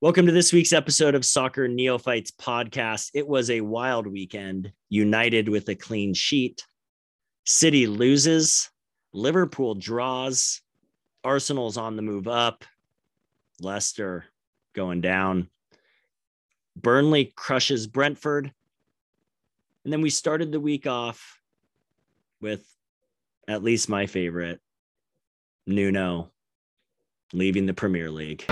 Welcome to this week's episode of Soccer Neophytes podcast. It was a wild weekend. United with a clean sheet. City loses. Liverpool draws. Arsenal's on the move up. Leicester going down. Burnley crushes Brentford. And then we started the week off with at least my favorite, Nuno, leaving the Premier League.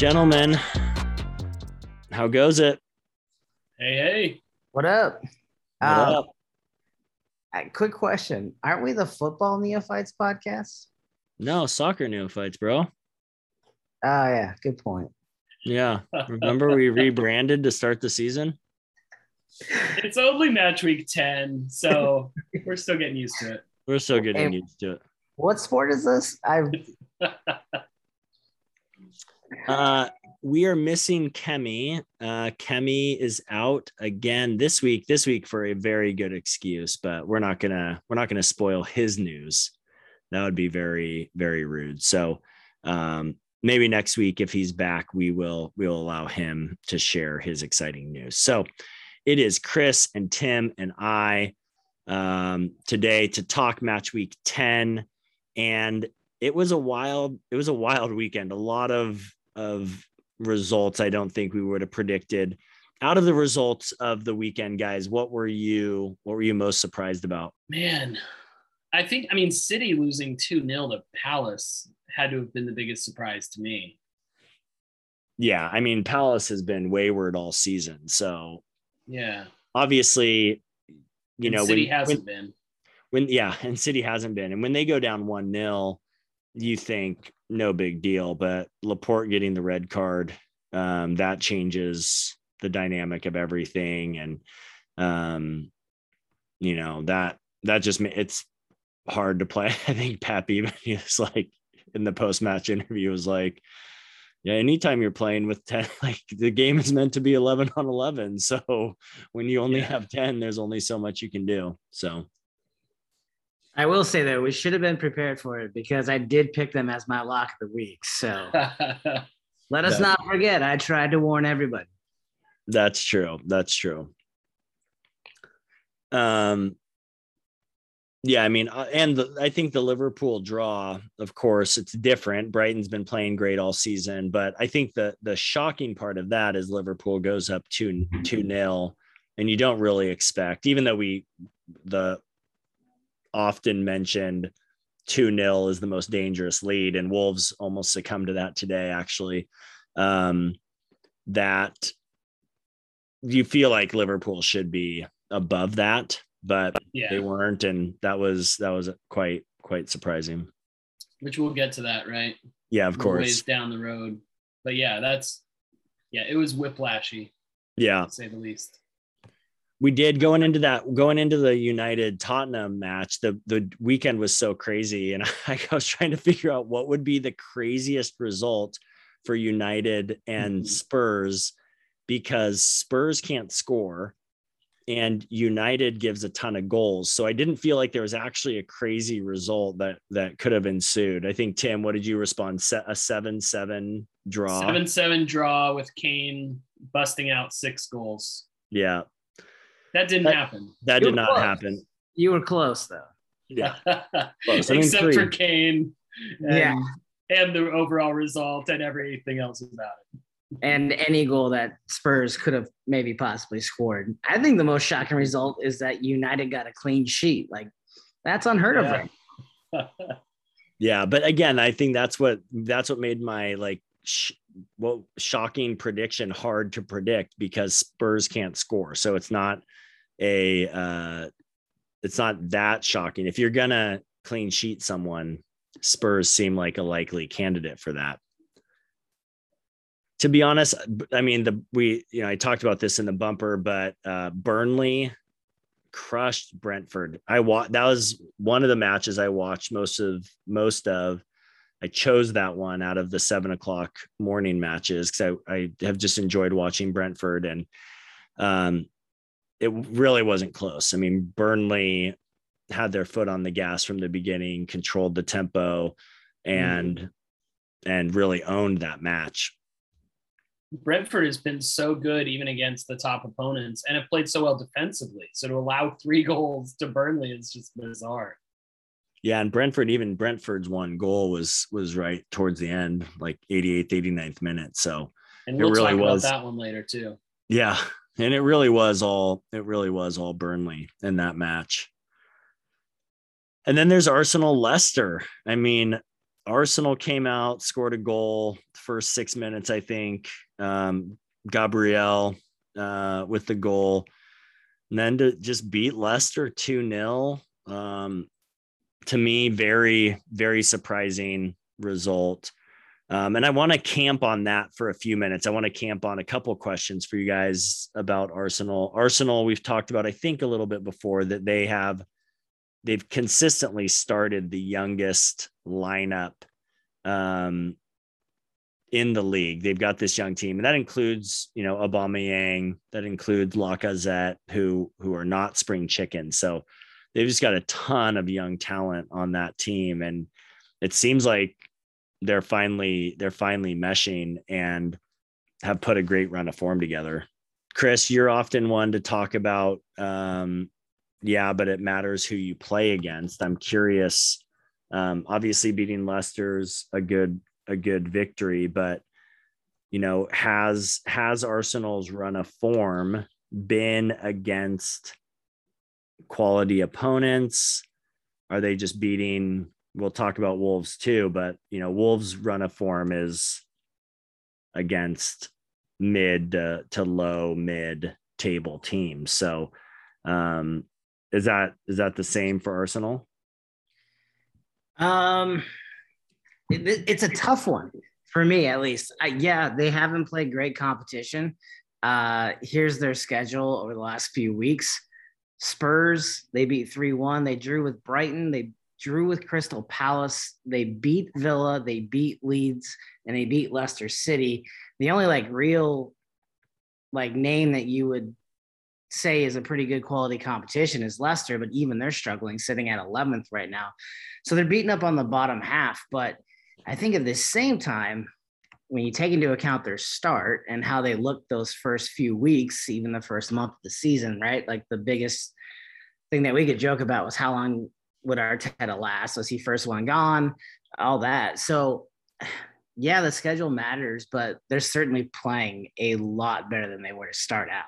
Gentlemen, how goes it? Hey, hey. What up? What Uh, up? quick question. Aren't we the football neophytes podcast? No, soccer neophytes, bro. Oh yeah, good point. Yeah. Remember we rebranded to start the season? It's only match week 10, so we're still getting used to it. We're still getting And- used to it. What sport is this? I Uh, we are missing Kemi. Uh, Kemi is out again this week. This week for a very good excuse, but we're not gonna we're not gonna spoil his news. That would be very very rude. So um, maybe next week if he's back, we will we will allow him to share his exciting news. So it is Chris and Tim and I um, today to talk match week ten, and it was a wild it was a wild weekend. A lot of of results I don't think we would have predicted. Out of the results of the weekend, guys, what were you what were you most surprised about? Man, I think, I mean, City losing 2 0 to Palace had to have been the biggest surprise to me. Yeah, I mean Palace has been wayward all season. So Yeah. obviously, you And know, City when, hasn't when, been. when yeah, and City hasn't been. And when they go down one 0 you think no big deal. But Laporte getting the red card, um, that changes the dynamic of everything. And um, you know, that that just it's hard to play. I think Pep even is like in the post-match interview was like, yeah, anytime you're playing with 10, like the game is meant to be 11 on 11. So when you only Yeah. have 10, there's only so much you can do. So I will say though, we should have been prepared for it because I did pick them as my lock of the week. So let us not forget. I tried to warn everybody. That's true. That's true. Um, yeah, I mean, uh, and the, I think the Liverpool draw, of course, it's different. Brighton's been playing great all season, but I think the the shocking part of that is Liverpool goes up two two nil, and you don't really expect, even though we the often mentioned two nil is the most dangerous lead, and Wolves almost succumbed to that today, actually. Um, that you feel like Liverpool should be above that, but yeah. they weren't, and that was that was quite quite surprising. Which we'll get to that, right? Yeah, of course. Ways down the road. But yeah, that's, yeah, it was whiplashy, Yeah, to say the least. We did going into that going into the United Tottenham match. The the weekend was so crazy, and I was trying to figure out what would be the craziest result for United and Mhm. Spurs because Spurs can't score and United gives a ton of goals. So I didn't feel like there was actually a crazy result that that could have ensued. I think Tim, what did you respond? Se- A seven-seven draw. Seven seven draw with Kane busting out six goals. Yeah, That didn't That- happen. that You did not close. happen. You were close though. Yeah, Close. I mean, Except for. Kane. And, Yeah. And the overall result and everything else about it. And any goal that Spurs could have maybe possibly scored. I think the most shocking result is that United got a clean sheet. Like that's unheard of. Right? yeah. But again, I think that's what that's what made my like sh- well shocking prediction hard to predict because Spurs can't score. So it's not a uh it's not that shocking. If you're gonna clean sheet someone, Spurs seem like a likely candidate for that. To be honest, I mean the we you know I talked about this in the bumper, but uh Burnley crushed Brentford. I wa- that was one of the matches I watched most of most of I chose that one out of the seven o'clock morning matches because I, I have just enjoyed watching Brentford and um, it really wasn't close. I mean, Burnley had their foot on the gas from the beginning, controlled the tempo, and mm. and really owned that match. Brentford has been so good even against the top opponents and have played so well defensively. So to allow three goals to Burnley is just bizarre. Yeah, and Brentford, even Brentford's one goal was was right towards the end, like 88th, 89th minute. So and we'll it really was that one later too. Yeah. And it really was all it really was all Burnley in that match. And then there's Arsenal Leicester. I mean, Arsenal came out, scored a goal first six minutes, I think. Um, Gabriel uh, with the goal. And then to just beat Leicester 2 0. Um, to me, very, very surprising result. Um, and I want to camp on that for a few minutes. I want to camp on a couple questions for you guys about Arsenal. Arsenal, we've talked about, I think, a little bit before that they have they've consistently started the youngest lineup um, in the league. They've got this young team, and that includes, you know, Aubameyang, that includes Lacazette, who who are not spring chickens. So they've just got a ton of young talent on that team, and it seems like they're finally they're finally meshing and have put a great run of form together. Chris, you're often one to talk about, um, yeah, but it matters who you play against. I'm curious. Um, obviously, beating Leicester's a good a good victory, but you know, has has Arsenal's run of form been against quality opponents? Are they just beating? We'll talk about Wolves too, but you know, Wolves' run of form is against mid to, to low mid table teams. So, um, is that is that the same for Arsenal? Um, it, it's a tough one for me, at least. I, yeah, they haven't played great competition. Uh, here's their schedule over the last few weeks. Spurs, they beat 3 1. They drew with Brighton. They drew with Crystal Palace. They beat Villa. They beat Leeds and they beat Leicester City. The only like real like name that you would say is a pretty good quality competition is Leicester, but even they're struggling, sitting at 11th right now. So they're beating up on the bottom half. But I think at the same time, when you take into account their start and how they looked those first few weeks, even the first month of the season, right? Like the biggest thing that we could joke about was how long would Arteta last? Was he first one gone? All that. So, yeah, the schedule matters, but they're certainly playing a lot better than they were to start out.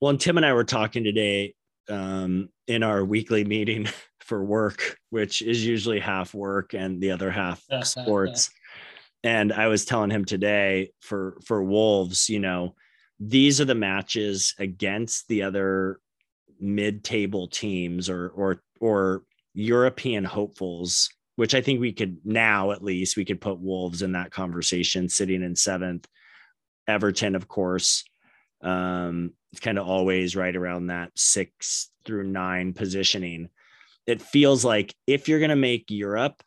Well, and Tim and I were talking today um, in our weekly meeting for work, which is usually half work and the other half sports and I was telling him today for for Wolves, you know, these are the matches against the other mid-table teams or or or European hopefuls, which I think we could now at least we could put Wolves in that conversation, sitting in seventh. Everton, of course, um, it's kind of always right around that six through nine positioning. It feels like if you're going to make Europe,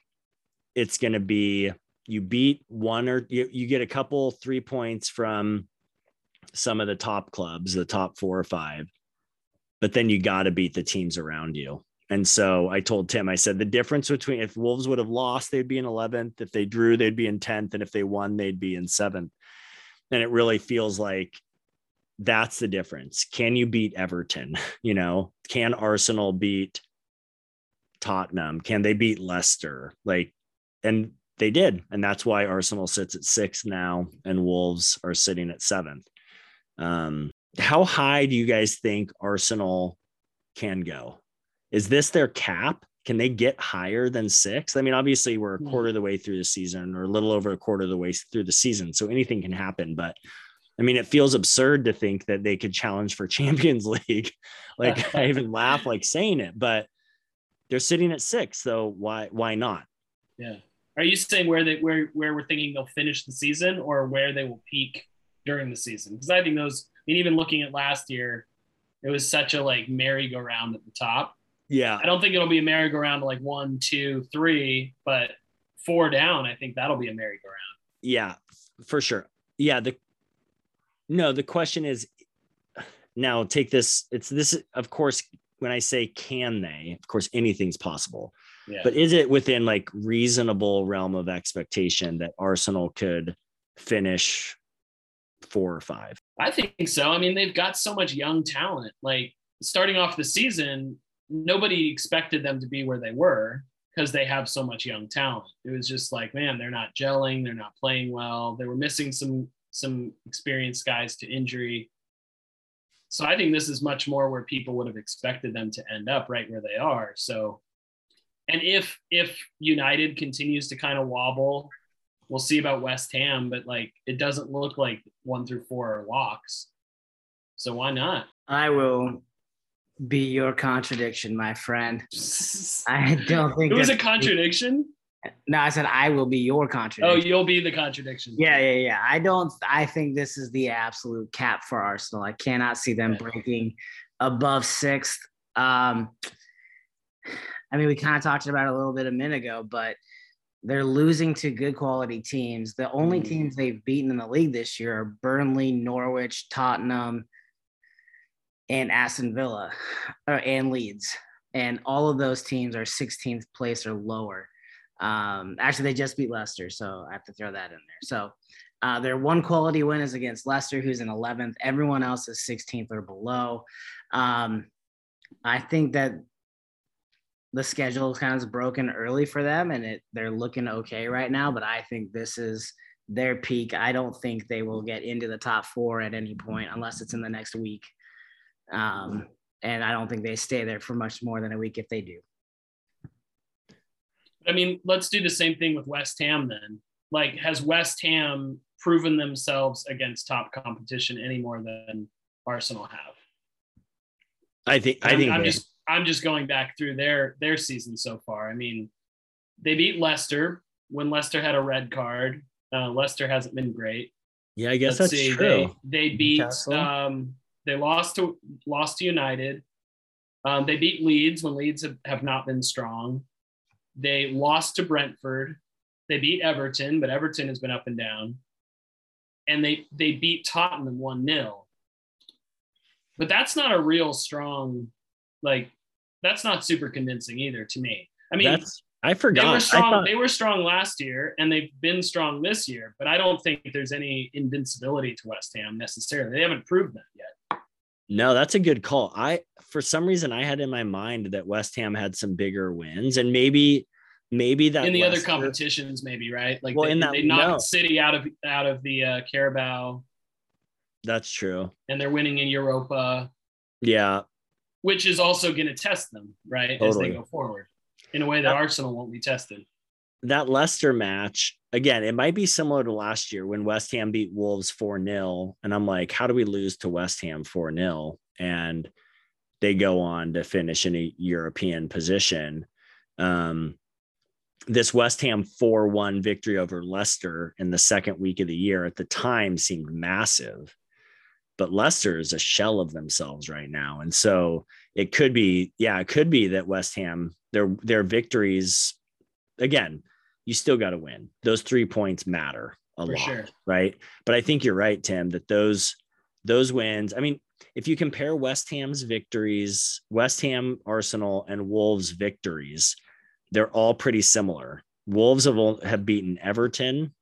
it's going to be you beat one or you, you get a couple three points from some of the top clubs, the top four or five, but then you got to beat the teams around you. And so I told Tim, I said the difference between if Wolves would have lost, they'd be in 11th. If they drew, they'd be in 10th. And if they won, they'd be in seventh. And it really feels like that's the difference. Can you beat Everton? You know, can Arsenal beat Tottenham? Can they beat Leicester? Like, and they did. And that's why Arsenal sits at six now and Wolves are sitting at seventh. Um, how high do you guys think Arsenal can go? Is this their cap? Can they get higher than six? I mean, obviously, we're a quarter of the way through the season or a little over a quarter of the way through the season. So anything can happen. But I mean, it feels absurd to think that they could challenge for Champions League. like I even laugh like saying it, but they're sitting at six. So why why not? Yeah. Are you saying where they where where we're thinking they'll finish the season or where they will peak during the season? Because I think those. I mean, even looking at last year, it was such a like merry-go-round at the top. Yeah, I don't think it'll be a merry-go-round like one, two, three, but four down, I think that'll be a merry-go-round. Yeah, for sure. Yeah, the no, the question is now take this. It's this, of course, when I say can they, of course, anything's possible. Yeah. But is it within like reasonable realm of expectation that Arsenal could finish four or five? I think so. I mean, they've got so much young talent. Like starting off the season, nobody expected them to be where they were because they have so much young talent. It was just like, man, they're not gelling, they're not playing well. They were missing some some experienced guys to injury. So I think this is much more where people would have expected them to end up right where they are. So and if if United continues to kind of wobble, we'll see about West Ham, but like it doesn't look like one through four are locks. So why not? I will be your contradiction, my friend. I don't think It was a contradiction. No, I said I will be your contradiction. Oh, you'll be the contradiction. Yeah, yeah, yeah. I don't. I think this is the absolute cap for Arsenal. I cannot see them breaking above sixth. Um, I mean, we kind of talked about it a little bit a minute ago, but they're losing to good quality teams. The only Mm. teams they've beaten in the league this year are Burnley, Norwich, Tottenham, and Aston Villa, or, and Leeds. And all of those teams are 16th place or lower. Um, actually, they just beat Leicester, so I have to throw that in there. So uh, their one quality win is against Leicester, who's in 11th. Everyone else is 16th or below. Um, I think that the schedule kind of broken early for them, and it they're looking okay right now. But I think this is their peak. I don't think they will get into the top four at any point unless it's in the next week. Um, and I don't think they stay there for much more than a week if they do. I mean, let's do the same thing with West Ham then. Like, has West Ham proven themselves against top competition any more than Arsenal have? I think I I'm, think I'm they- just I'm just going back through their their season so far. I mean, they beat Leicester when Leicester had a red card. Uh, Leicester hasn't been great. yeah, I guess Let's that's see, true. They, they beat um, they lost to lost to United. Um, they beat Leeds when Leeds have, have not been strong. They lost to Brentford. They beat Everton, but Everton has been up and down. And they they beat Tottenham 1-0. But that's not a real strong, like that's not super convincing either to me. I mean, that's I they forgot. were I strong. thought- they were strong last year, and they've been strong this year. But I don't think there's any invincibility to West Ham necessarily. They haven't proved that yet. No, that's a good call. I for some reason I had in my mind that West Ham had some bigger wins, and maybe maybe that in the other competitions, maybe right? Like Well, they, in that- they knocked no. City out of out of the uh, Carabao, That's true. and they're winning in Europa, Yeah, which is also going to test them right as they go forward in a way that Arsenal won't be tested. that Leicester match again. It might be similar to last year when West Ham beat Wolves four 0 and I'm like, how do we lose to West Ham four 0 And they go on to finish in a European position. Um, this West Ham 4 1 victory over Leicester in the second week of the year at the time seemed massive. But Leicester is a shell of themselves right now. And so it could be, yeah, it could be that West Ham, their their victories, again, you still got to win. Those three points matter a For lot, sure. right? But I think you're right, Tim, that those those wins, I mean, if you compare West Ham's victories, West Ham, Arsenal, and Wolves' victories, they're all pretty similar. Wolves have, have beaten Everton,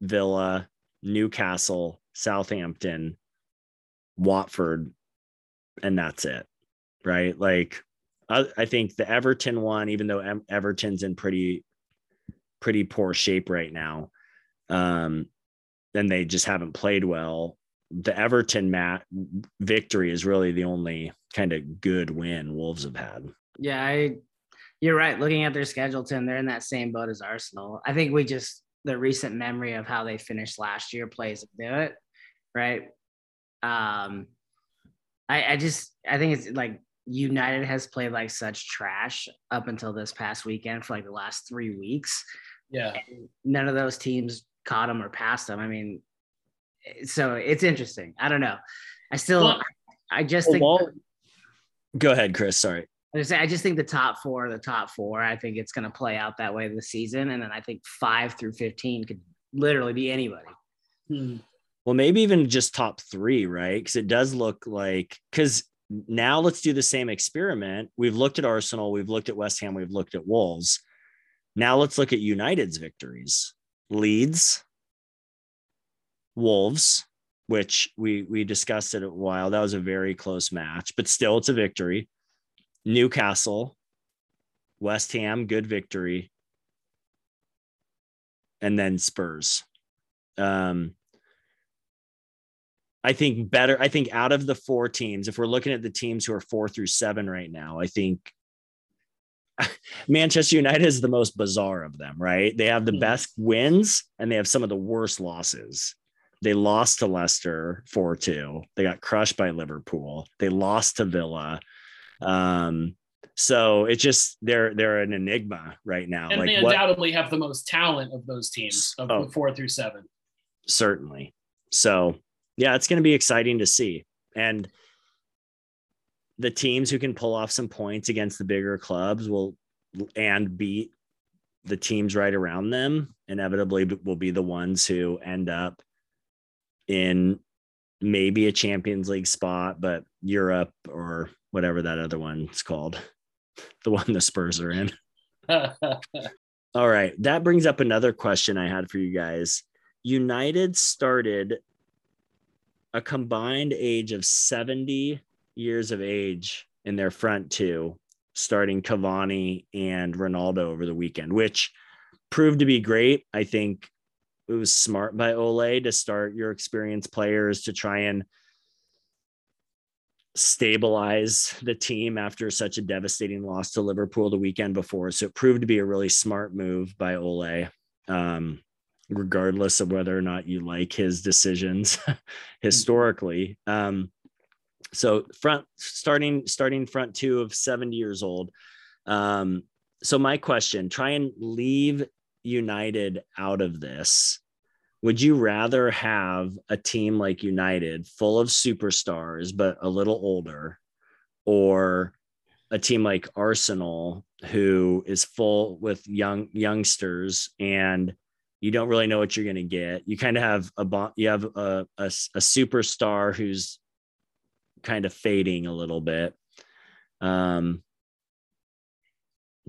Villa, Newcastle, Southampton, Watford, and that's it, right? Like, I, I think the Everton one, even though Everton's in pretty, pretty poor shape right now, um, and they just haven't played well. The Everton mat victory is really the only kind of good win Wolves have had. Yeah, I you're right. Looking at their schedule, Tim, they're in that same boat as Arsenal. I think we just the recent memory of how they finished last year plays into it, right? Um, I, I just I think it's like United has played like such trash up until this past weekend for like the last three weeks. Yeah. None of those teams caught them or passed them. I mean, so it's interesting. I don't know. I still, Well- I just Well, think Wal- Go ahead, Chris. Sorry. I just, I just think the top four are the top four. I think it's going to play out that way this season, and then I think five through fifteen could literally be anybody. Hmm. Well, maybe even just top three, right? Because it does look like because now let's do the same experiment. We've looked at Arsenal, we've looked at West Ham, we've looked at Wolves. Now let's look at United's victories. Leeds, Wolves, which we we discussed it a while. That was a very close match, but still it's a victory. Newcastle, West Ham, good victory. And then Spurs. Um, I think better. I think out of the four teams, if we're looking at the teams who are four through seven right now, I think Manchester United is the most bizarre of them, right? They have the Mhm. best wins and they have some of the worst losses. They lost to Leicester 4 2. They got crushed by Liverpool. They lost to Villa. Um, so it's just they're they're an enigma right now. And they like what undoubtedly have the most talent of those teams of Oh. the four through seven. certainly. So yeah, it's gonna be exciting to see. And the teams who can pull off some points against the bigger clubs will and beat the teams right around them inevitably will be the ones who end up in maybe a Champions League spot, but Europe or whatever that other one's called, the one the Spurs are in. All right. That brings up another question I had for you guys. United started a combined age of 70 years of age in their front two, starting Cavani and Ronaldo over the weekend, which proved to be great. I think it was smart by Ole to start your experienced players to try and stabilize the team after such a devastating loss to Liverpool the weekend before. So it proved to be a really smart move by Ole. Um, regardless of whether or not you like his decisions historically. Um, so front starting starting front two of 70 years old. Um, so my question, try and leave United out of this. Would you rather have a team like United full of superstars but a little older or a team like Arsenal who is full with young youngsters and you don't really know what you're going to get. You kind of have a you have a, a, a superstar who's kind of fading a little bit. Um,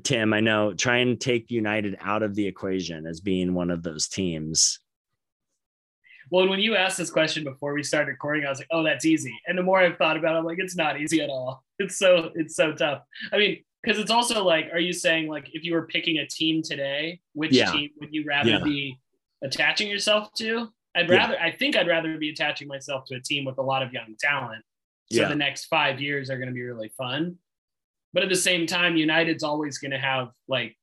Tim, I know try and take United out of the equation as being one of those teams. well, when you asked this question before we started recording, I was like, "Oh, that's easy." And the more I've thought about it, I'm like, "It's not easy at all. It's so it's so tough." I mean, because it's also like, are you saying like if you were picking a team today, which Yeah. team would you rather Yeah. be attaching yourself to? I'd Yeah. rather. I think I'd rather be attaching myself to a team with a lot of young talent. So Yeah. the next five years are going to be really fun. But at the same time, United's always going to have like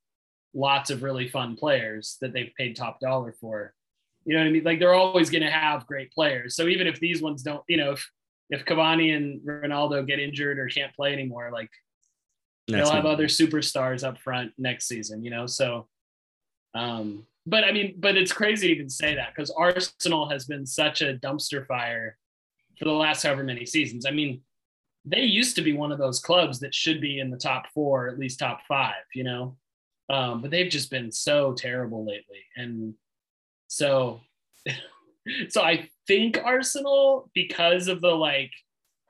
lots of really fun players that they've paid top dollar for. You know what I mean? Like they're always going to have great players. So even if these ones don't, you know, if if Cavani and Ronaldo get injured or can't play anymore, like That's they'll have other superstars up front next season. You know, so. Um, but I mean, but it's crazy to even say that because Arsenal has been such a dumpster fire for the last however many seasons. I mean, they used to be one of those clubs that should be in the top four, at least top five, you know. Um, but they've just been so terrible lately, and so, so I think Arsenal because of the like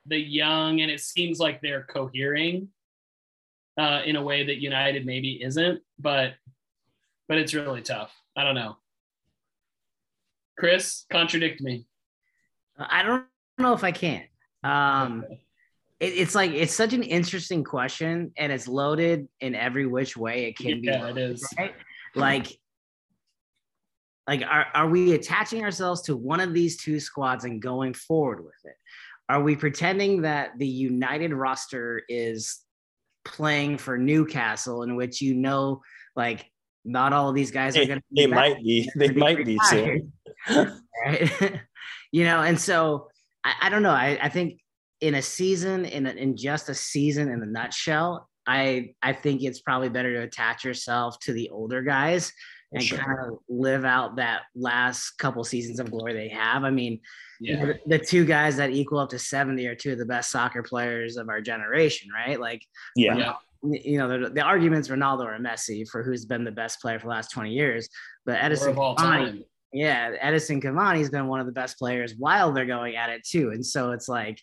the young, and it seems like they're cohering uh, in a way that United maybe isn't, but but it's really tough. I don't know. Chris, contradict me. I don't know if I can. Um, it, it's like it's such an interesting question, and it's loaded in every which way it can Yeah, be. it is. Right? Like, like are, are we attaching ourselves to one of these two squads and going forward with it? Are we pretending that the United roster is playing for Newcastle, in which you know, like, not all of these guys are going to they might be. They might be soon. right? you know, and so I, I don't know. I, I think in a season, in a, in just a season in a nutshell, I I think it's probably better to attach yourself to the older guys and sure. kind of live out that last couple seasons of glory they have. I mean, you know, the, the two guys that equal up to 70 are two of the best soccer players of our generation, right? Like, Yeah. Yeah. you know, the, the arguments Ronaldo or Messi for who's been the best player for the last 20 years, but Edinson Cavani, yeah, Edinson Cavani's been one of the best players while they're going at it too. And so it's like,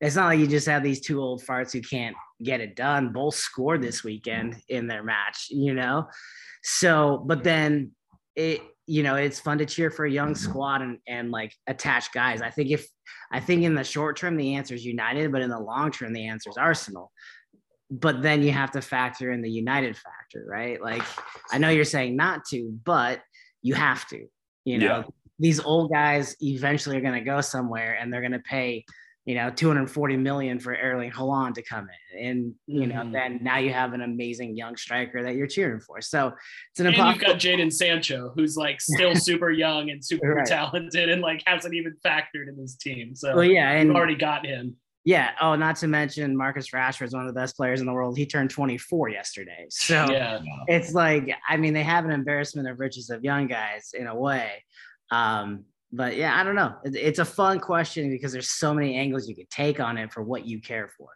it's not like you just have these two old farts who can't get it done. Both scored this mm-hmm. weekend in their match, you know? So, but then it, you know, it's fun to cheer for a young mm-hmm. squad and, and like attached guys. I think if, I think in the short term, the answer is United, but in the long term, the answer is Arsenal. But then you have to factor in the United factor, right? Like, I know you're saying not to, but you have to, you know, Yeah. these old guys eventually are going to go somewhere and they're going to pay, you know, 240 million for Erling Haaland to come in. And, you know, Mhm. then now you have an amazing young striker that you're cheering for. So it's an And you've got Jadon Sancho, who's like still super young and super Right. talented and like hasn't even factored in this team. So well, yeah. And you've already got him. yeah. Oh, not to mention Marcus Rashford is one of the best players in the world. He turned 24 yesterday. So Yeah. it's like I mean they have an embarrassment of riches of young guys in a way. Um, but yeah, I don't know. It's a fun question because there's so many angles you could take on it for what you care for.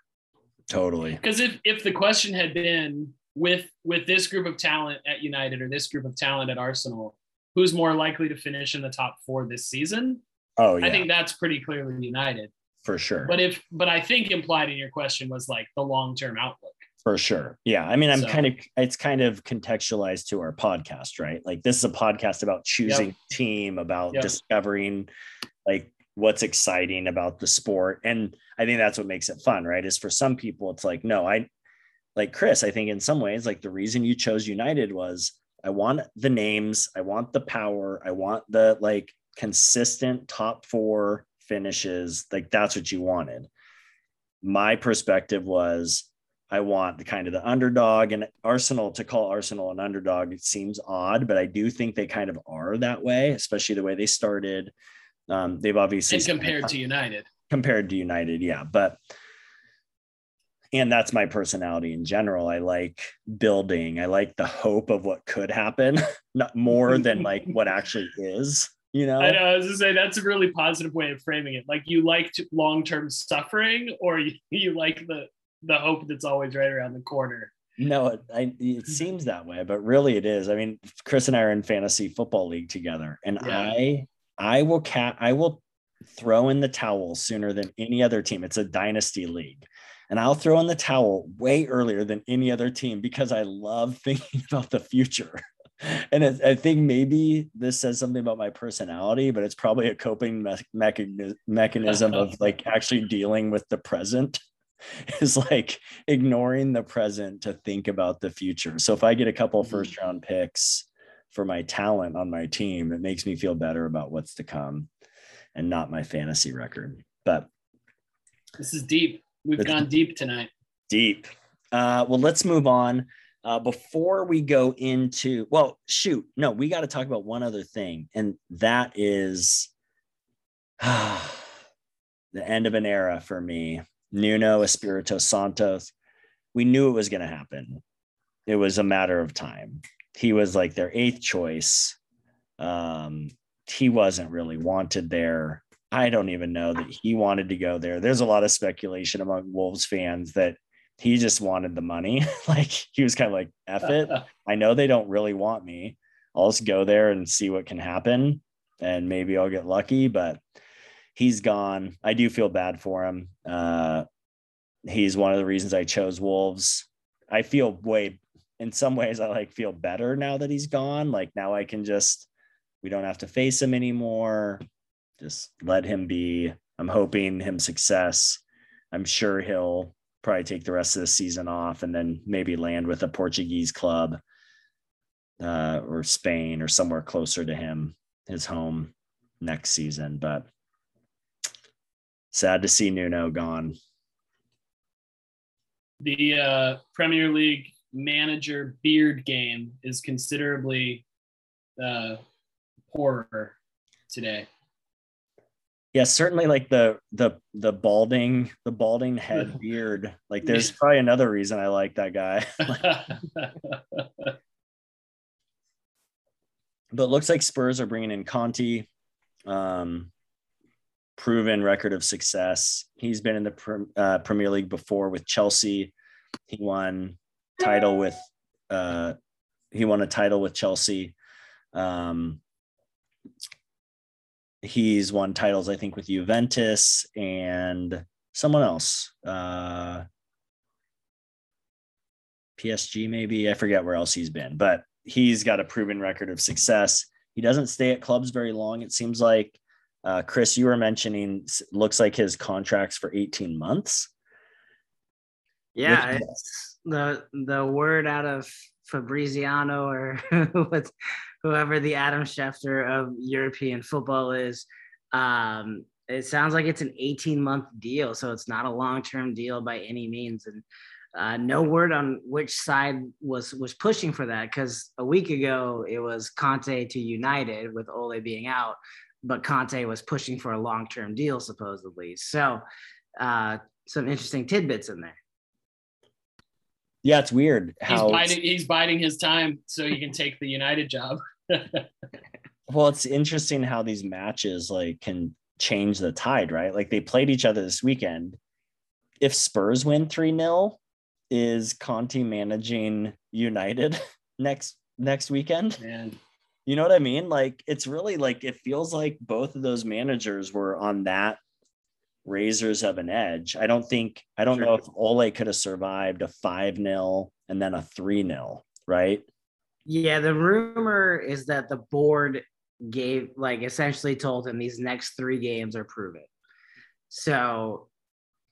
Totally. Because if if the question had been with with this group of talent at United or this group of talent at Arsenal, who's more likely to finish in the top four this season? Oh yeah, I think that's pretty clearly United. for sure. But if but I think implied in your question was like the long term outlook. For sure. Yeah. I mean, I'm So- kind of, it's kind of contextualized to our podcast, right? Like, this is a podcast about choosing team, about Yep. discovering like what's exciting about the sport. And I think that's what makes it fun, right? Is for some people, it's like, no, I, like Chris, I think in some ways, like the reason you chose United was I want the names, I want the power, I want the like consistent top four finishes. Like, that's what you wanted. My perspective was, I want the kind of the underdog and Arsenal to call Arsenal an underdog. It seems odd, but I do think they kind of are that way, especially the way they started. Um, they've obviously And compared to United. compared to United, yeah, but and that's my personality in general. I like building. I like the hope of what could happen, not more than like what actually is. You know, I know. I was gonna say that's a really positive way of framing it. Like you like long term suffering, or you, you like the the hope that's always right around the corner. No, it, I, it seems that way, but really it is. I mean, Chris and I are in fantasy football league together, and Yeah. I, I will cat, I will throw in the towel sooner than any other team. It's a dynasty league, and I'll throw in the towel way earlier than any other team because I love thinking about the future. And it, I think maybe this says something about my personality, but it's probably a coping me- mechani- mechanism of like actually dealing with the present is like ignoring the present to think about the future. So if I get a couple Mhm. first round picks for my talent on my team, it makes me feel better about what's to come and not my fantasy record. But This is deep. We've gone deep tonight. deep. Uh, well, let's move on. Uh, before we go into, well, shoot, no, we got to talk about one other thing, and that is the end of an era for me. Nuno Espirito Santos. We knew it was going to happen. It was a matter of time. He was like their eighth choice. Um, he wasn't really wanted there. I don't even know that he wanted to go there. There's a lot of speculation among Wolves fans that he just wanted the money. like he was kind of like, F it. I know they don't really want me. I'll just go there and see what can happen. And maybe I'll get lucky, but he's gone. I do feel bad for him. Uh, he's one of the reasons I chose Wolves. I feel way, in some ways, I like feel better now that he's gone. Like now I can just, we don't have to face him anymore. Just let him be. I'm hoping him success. I'm sure he'll probably take the rest of the season off and then maybe land with a Portuguese club uh, or Spain or somewhere closer to him, his home next season. But sad to see Nuno gone. The uh, Premier League manager beard game is considerably uh, poorer today. Yeah, certainly like the the the balding, the balding head beard. Like there's probably another reason I like that guy. but looks like Spurs are bringing in Conte. um, proven record of success. He's been in the uh, Premier League before with Chelsea. He won title with uh, he won a title with Chelsea. Um, he's won titles, I think, with Juventus and someone else. Uh, PSG, maybe. I forget where else he's been, but he's got a proven record of success. He doesn't stay at clubs very long. It seems like uh, Chris, you were mentioning, looks like his contract's for 18 months. Yeah, it's the the word out of Fabriziano or whoever the Adam Schefter of European football is. Um, it sounds like it's an 18 month deal, so it's not a long term deal by any means. And uh, no word on which side was was pushing for that because a week ago it was Conte to United with Ole being out, but Conte was pushing for a long term deal supposedly. So uh, some interesting tidbits in there. Yeah, it's weird how he's biding, he's biding his time so he can take the United job. well, it's interesting how these matches like can change the tide, right? Like they played each other this weekend. If Spurs win 3 0, is Conte managing United next next weekend? Man. You know what I mean? Like it's really like it feels like both of those managers were on that razors of an edge. I don't think I don't sure. know if Ole could have survived a 5 0 and then a 3 0, right? Yeah, the rumor is that the board gave like essentially told him these next three games are proven. So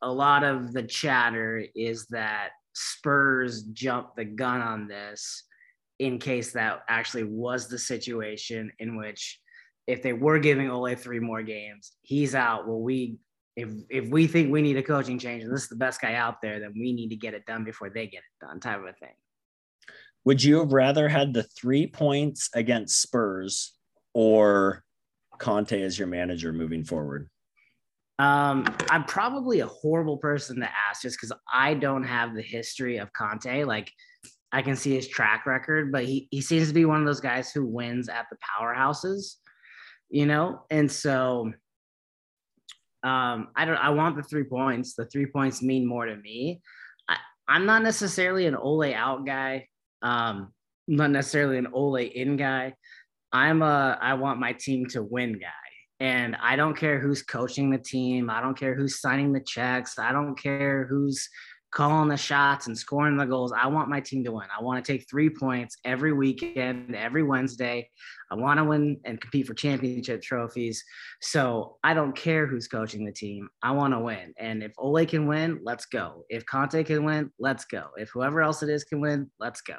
a lot of the chatter is that Spurs jumped the gun on this in case that actually was the situation in which if they were giving Ole three more games, he's out. Well, we if if we think we need a coaching change and this is the best guy out there, then we need to get it done before they get it done, type of a thing. Would you have rather had the three points against Spurs or Conte as your manager moving forward? Um, I'm probably a horrible person to ask just because I don't have the history of Conte. Like I can see his track record, but he, he seems to be one of those guys who wins at the powerhouses, you know? And so um, I don't I want the three points. The three points mean more to me. I, I'm not necessarily an Ole out guy. Um, not necessarily an Ole in guy. I'm a I want my team to win guy. And I don't care who's coaching the team. I don't care who's signing the checks. I don't care who's calling the shots and scoring the goals. I want my team to win. I want to take three points every weekend, every Wednesday. I want to win and compete for championship trophies. So I don't care who's coaching the team. I want to win. And if Ole can win, let's go. If Conte can win, let's go. If whoever else it is can win, let's go.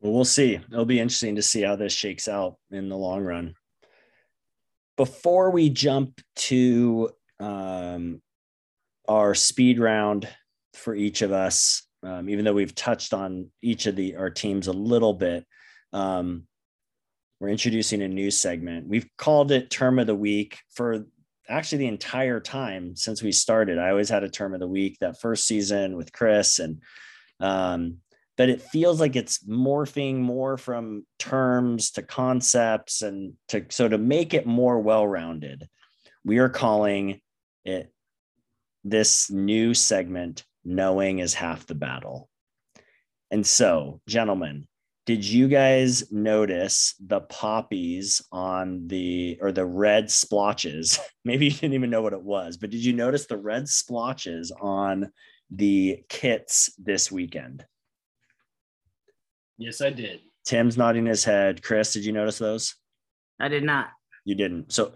Well, we'll see. It'll be interesting to see how this shakes out in the long run. Before we jump to um, our speed round for each of us, um, even though we've touched on each of the our teams a little bit, um, we're introducing a new segment. We've called it Term of the Week for actually the entire time since we started. I always had a Term of the Week that first season with Chris and um, but it feels like it's morphing more from terms to concepts and to so to make it more well-rounded we are calling it this new segment knowing is half the battle and so gentlemen did you guys notice the poppies on the or the red splotches maybe you didn't even know what it was but did you notice the red splotches on the kits this weekend Yes, I did. Tim's nodding his head. Chris, did you notice those? I did not. You didn't. So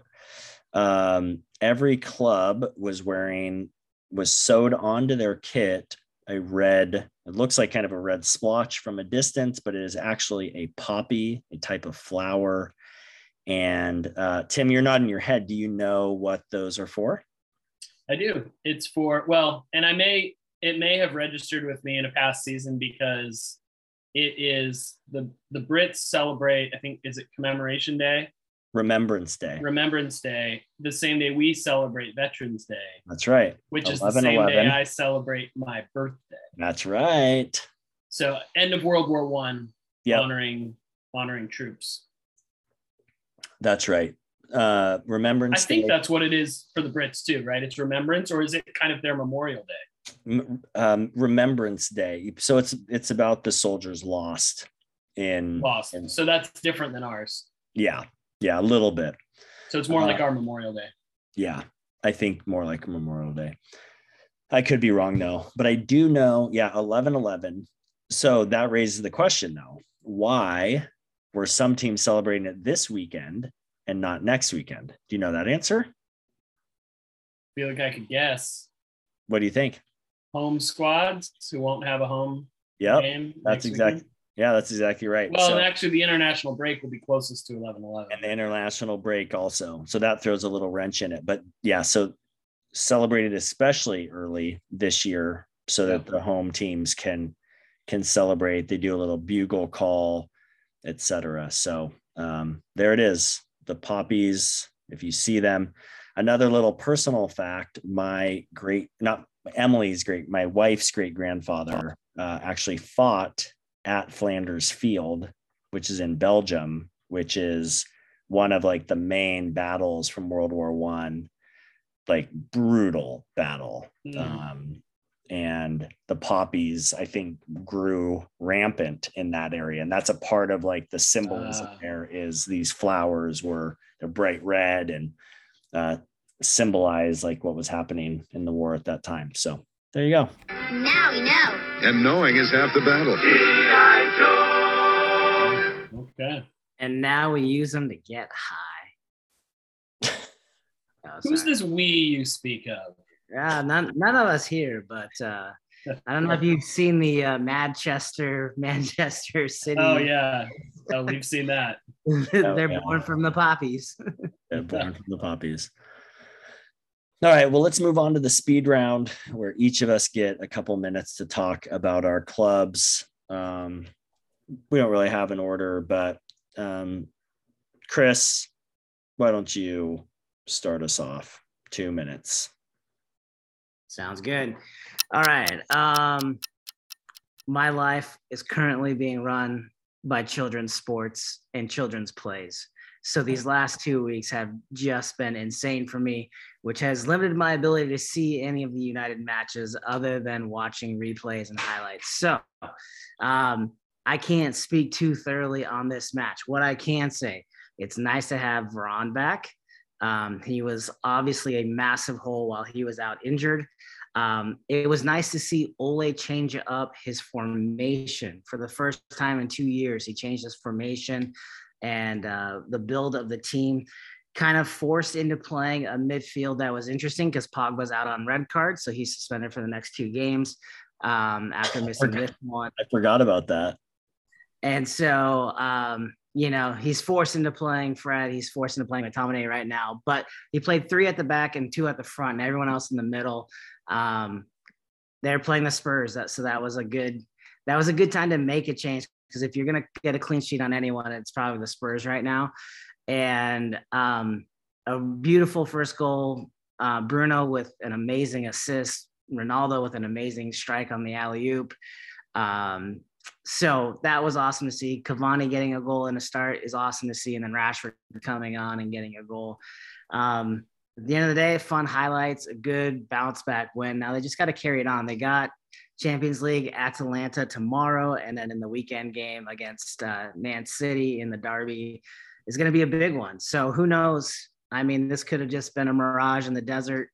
um, every club was wearing was sewed onto their kit a red it looks like kind of a red splotch from a distance but it is actually a poppy a type of flower. And uh, tim you're nodding your head. Do you know what those are for? I do. It's for well and i may it may have registered with me in a past season because it is the the Brits celebrate. I think is it Commemoration Day, Remembrance Day, Remembrance Day, the same day we celebrate Veterans Day. That's right. Which 11, is the same 11. day I celebrate my birthday. That's right. So end of World War One. Yep. honoring honoring troops. That's right. Uh, I think Day. that's what it is for the Brits too, right? It's remembrance, or is it kind of their Memorial Day? Um, Remembrance Day. So it's it's about the soldiers lost in Lost. in- So that's different than ours. yeah, yeah, a little bit. So it's more Uh, like our Memorial Day. Yeah, I think more like Memorial Day. I could be wrong though, but I do know, yeah, 11 11. So that raises the question though why were some teams celebrating it this weekend and not next weekend? Do you know that answer? feel like I could guess. What do you think? Home squads who won't have a home Yeah, that's exactly. weekend. Yeah, that's exactly right. Well, So- and actually, the international break will be closest to 11 11. and the international break also. So that throws a little wrench in it. But yeah, so celebrated especially early this year so that the home teams can can celebrate. They do a little bugle call, etc. So um, there it is. The poppies, if you see them. Another little personal fact, my great not Emily's great, my wife's great grandfather uh, actually fought at Flanders Field, which is in Belgium, which is one of like the main battles from World War One, like brutal battle. Mm. Um, and the poppies, I think, grew rampant in that area, and that's a part of like the symbolism. Ah. there is these flowers were they're bright red and uh, symbolize like what was happening in the war at that time. So there you go. Now we know. And knowing is half the battle. Okay. And now we use them to get high. Oh, Who's this we you speak of? Yeah, none, none of us here, but uh, I don't know if you've seen the uh, Manchester, Manchester City. Oh, yeah. Oh, we've seen that. They're yeah. born from the poppies. They're born from the poppies. All right, well, let's move on to the speed round where each of us get a couple minutes to talk about our clubs. Um, we don't really have an order, but um, Chris, why don't you start us off? Two minutes. Sounds good. All right. Um, my life is currently being run by children's sports and children's plays. So these last two weeks have just been insane for me, which has limited my ability to see any of the United matches other than watching replays and highlights. So um, I can't speak too thoroughly on this match. What I can say, it's nice to have Varane back. Um, he was obviously a massive hole while he was out injured. Um, it was nice to see Ole change up his formation for the first time in two years. He changed his formation and uh, the build of the team kind of forced into playing a midfield that was interesting because Pogba's out on red card, so he's suspended for the next two games um, after missing this one. I forgot about that. And so, um, you know, he's forced into playing Fred. He's forced into playing McTominay right now. But he played three at the back and two at the front, and everyone else in the middle. Um, they're playing the Spurs. That so that was a good that was a good time to make a change because if you're gonna get a clean sheet on anyone, it's probably the Spurs right now. And um, a beautiful first goal. Uh, Bruno with an amazing assist. Ronaldo with an amazing strike on the alley oop. Um, so that was awesome to see. Cavani getting a goal in a start is awesome to see, and then Rashford coming on and getting a goal. Um, at the end of the day, fun highlights, a good bounce back win. Now they just got to carry it on. They got Champions League Atalanta tomorrow, and then in the weekend game against uh, Man City in the Derby is going to be a big one. So who knows? I mean, this could have just been a mirage in the desert.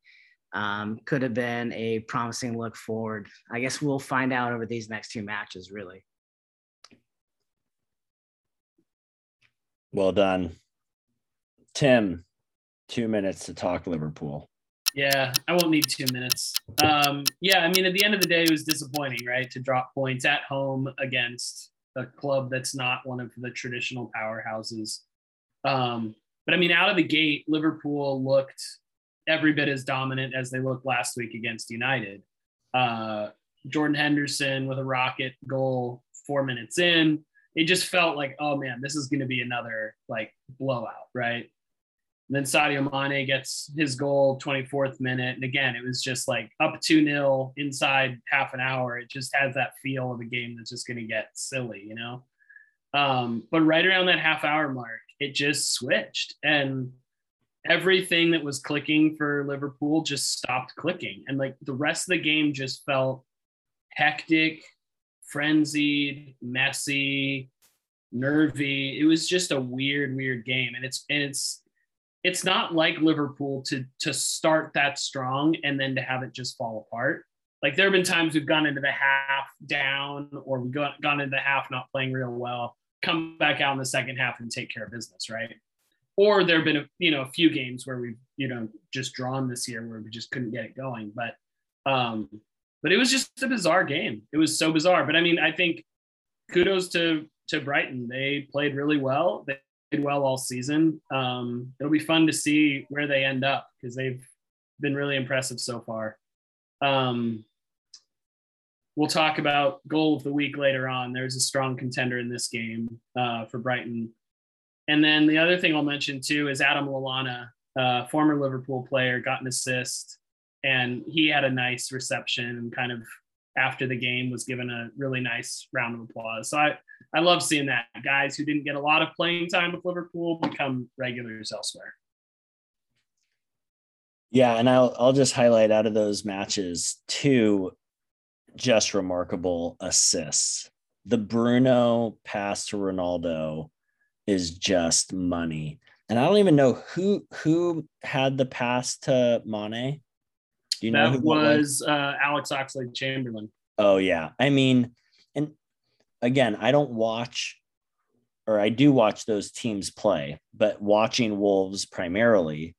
Um, could have been a promising look forward. I guess we'll find out over these next two matches, really. Well done. Tim, two minutes to talk Liverpool. Yeah, I won't need two minutes. Um, yeah, I mean, at the end of the day, it was disappointing, right? To drop points at home against a club that's not one of the traditional powerhouses. Um, but I mean, out of the gate, Liverpool looked every bit as dominant as they looked last week against United. Uh, Jordan Henderson with a rocket goal four minutes in. It just felt like, oh man, this is going to be another like blowout, right? And then Sadio Mane gets his goal 24th minute. And again, it was just like up 2 0 inside half an hour. It just has that feel of a game that's just going to get silly, you know? Um, but right around that half hour mark, it just switched. And everything that was clicking for Liverpool just stopped clicking. And like the rest of the game just felt hectic, frenzied, messy, nervy. It was just a weird, weird game. And it's and it's it's not like Liverpool to to start that strong and then to have it just fall apart. Like there have been times we've gone into the half down or we've gone, gone into the half not playing real well, come back out in the second half and take care of business, right? Or there have been a, you know a few games where we've you know just drawn this year where we just couldn't get it going. But um, but it was just a bizarre game. It was so bizarre. But I mean, I think kudos to to Brighton. They played really well. They well all season. Um, it'll be fun to see where they end up because they've been really impressive so far. Um, we'll talk about goal of the week later on. There's a strong contender in this game uh, for Brighton. And then the other thing I'll mention too is Adam Lallana, uh, former Liverpool player, got an assist, and he had a nice reception and kind of after the game was given a really nice round of applause. So I, I love seeing that guys who didn't get a lot of playing time with Liverpool become regulars elsewhere. Yeah, and I'll I'll just highlight out of those matches two just remarkable assists. The Bruno pass to Ronaldo is just money. And I don't even know who who had the pass to Mane. Do you know that was, was? Uh, Alex Oxlade Chamberlain. Oh yeah, I mean, and again, I don't watch, or I do watch those teams play, but watching Wolves primarily,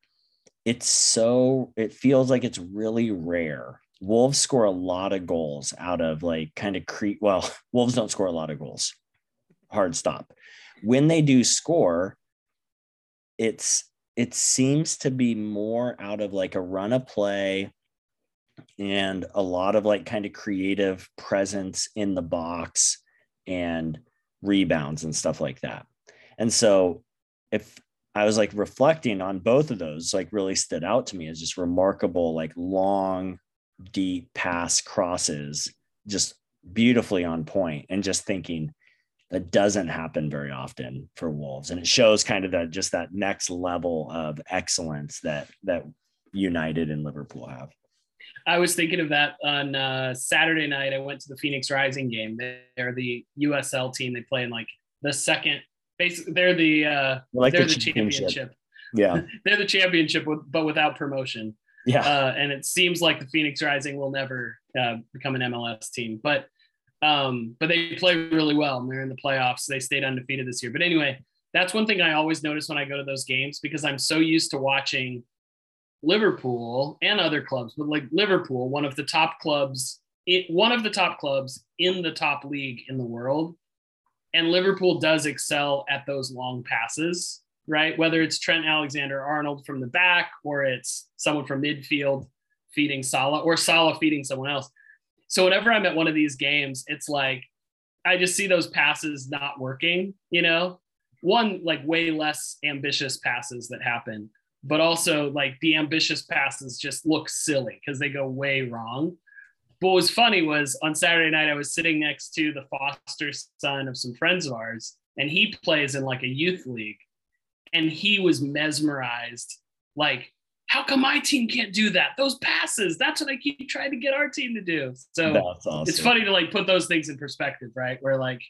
it's so it feels like it's really rare Wolves score a lot of goals out of like kind of creep. Well, Wolves don't score a lot of goals. Hard stop. When they do score, it's it seems to be more out of like a run of play and a lot of like kind of creative presence in the box and rebounds and stuff like that. And so if I was like reflecting on both of those, like really stood out to me as just remarkable, like long deep pass crosses just beautifully on point and just thinking that doesn't happen very often for wolves and it shows kind of that just that next level of excellence that that united and liverpool have i was thinking of that on uh, saturday night i went to the phoenix rising game they're the usl team they play in like the second basically they're the uh like they're the, the championship. championship yeah they're the championship but without promotion yeah. Uh, and it seems like the Phoenix Rising will never uh, become an MLS team, but um, but they play really well and they're in the playoffs. They stayed undefeated this year. But anyway, that's one thing I always notice when I go to those games because I'm so used to watching Liverpool and other clubs, but like Liverpool, one of the top clubs, it, one of the top clubs in the top league in the world. And Liverpool does excel at those long passes right? Whether it's Trent Alexander Arnold from the back or it's someone from midfield feeding Salah or Salah feeding someone else. So whenever I'm at one of these games, it's like I just see those passes not working, you know? One like way less ambitious passes that happen, but also like the ambitious passes just look silly because they go way wrong. But what was funny was on Saturday night, I was sitting next to the foster son of some friends of ours, and he plays in like a youth league and he was mesmerized like how come my team can't do that those passes that's what i keep trying to get our team to do so awesome. it's funny to like put those things in perspective right where like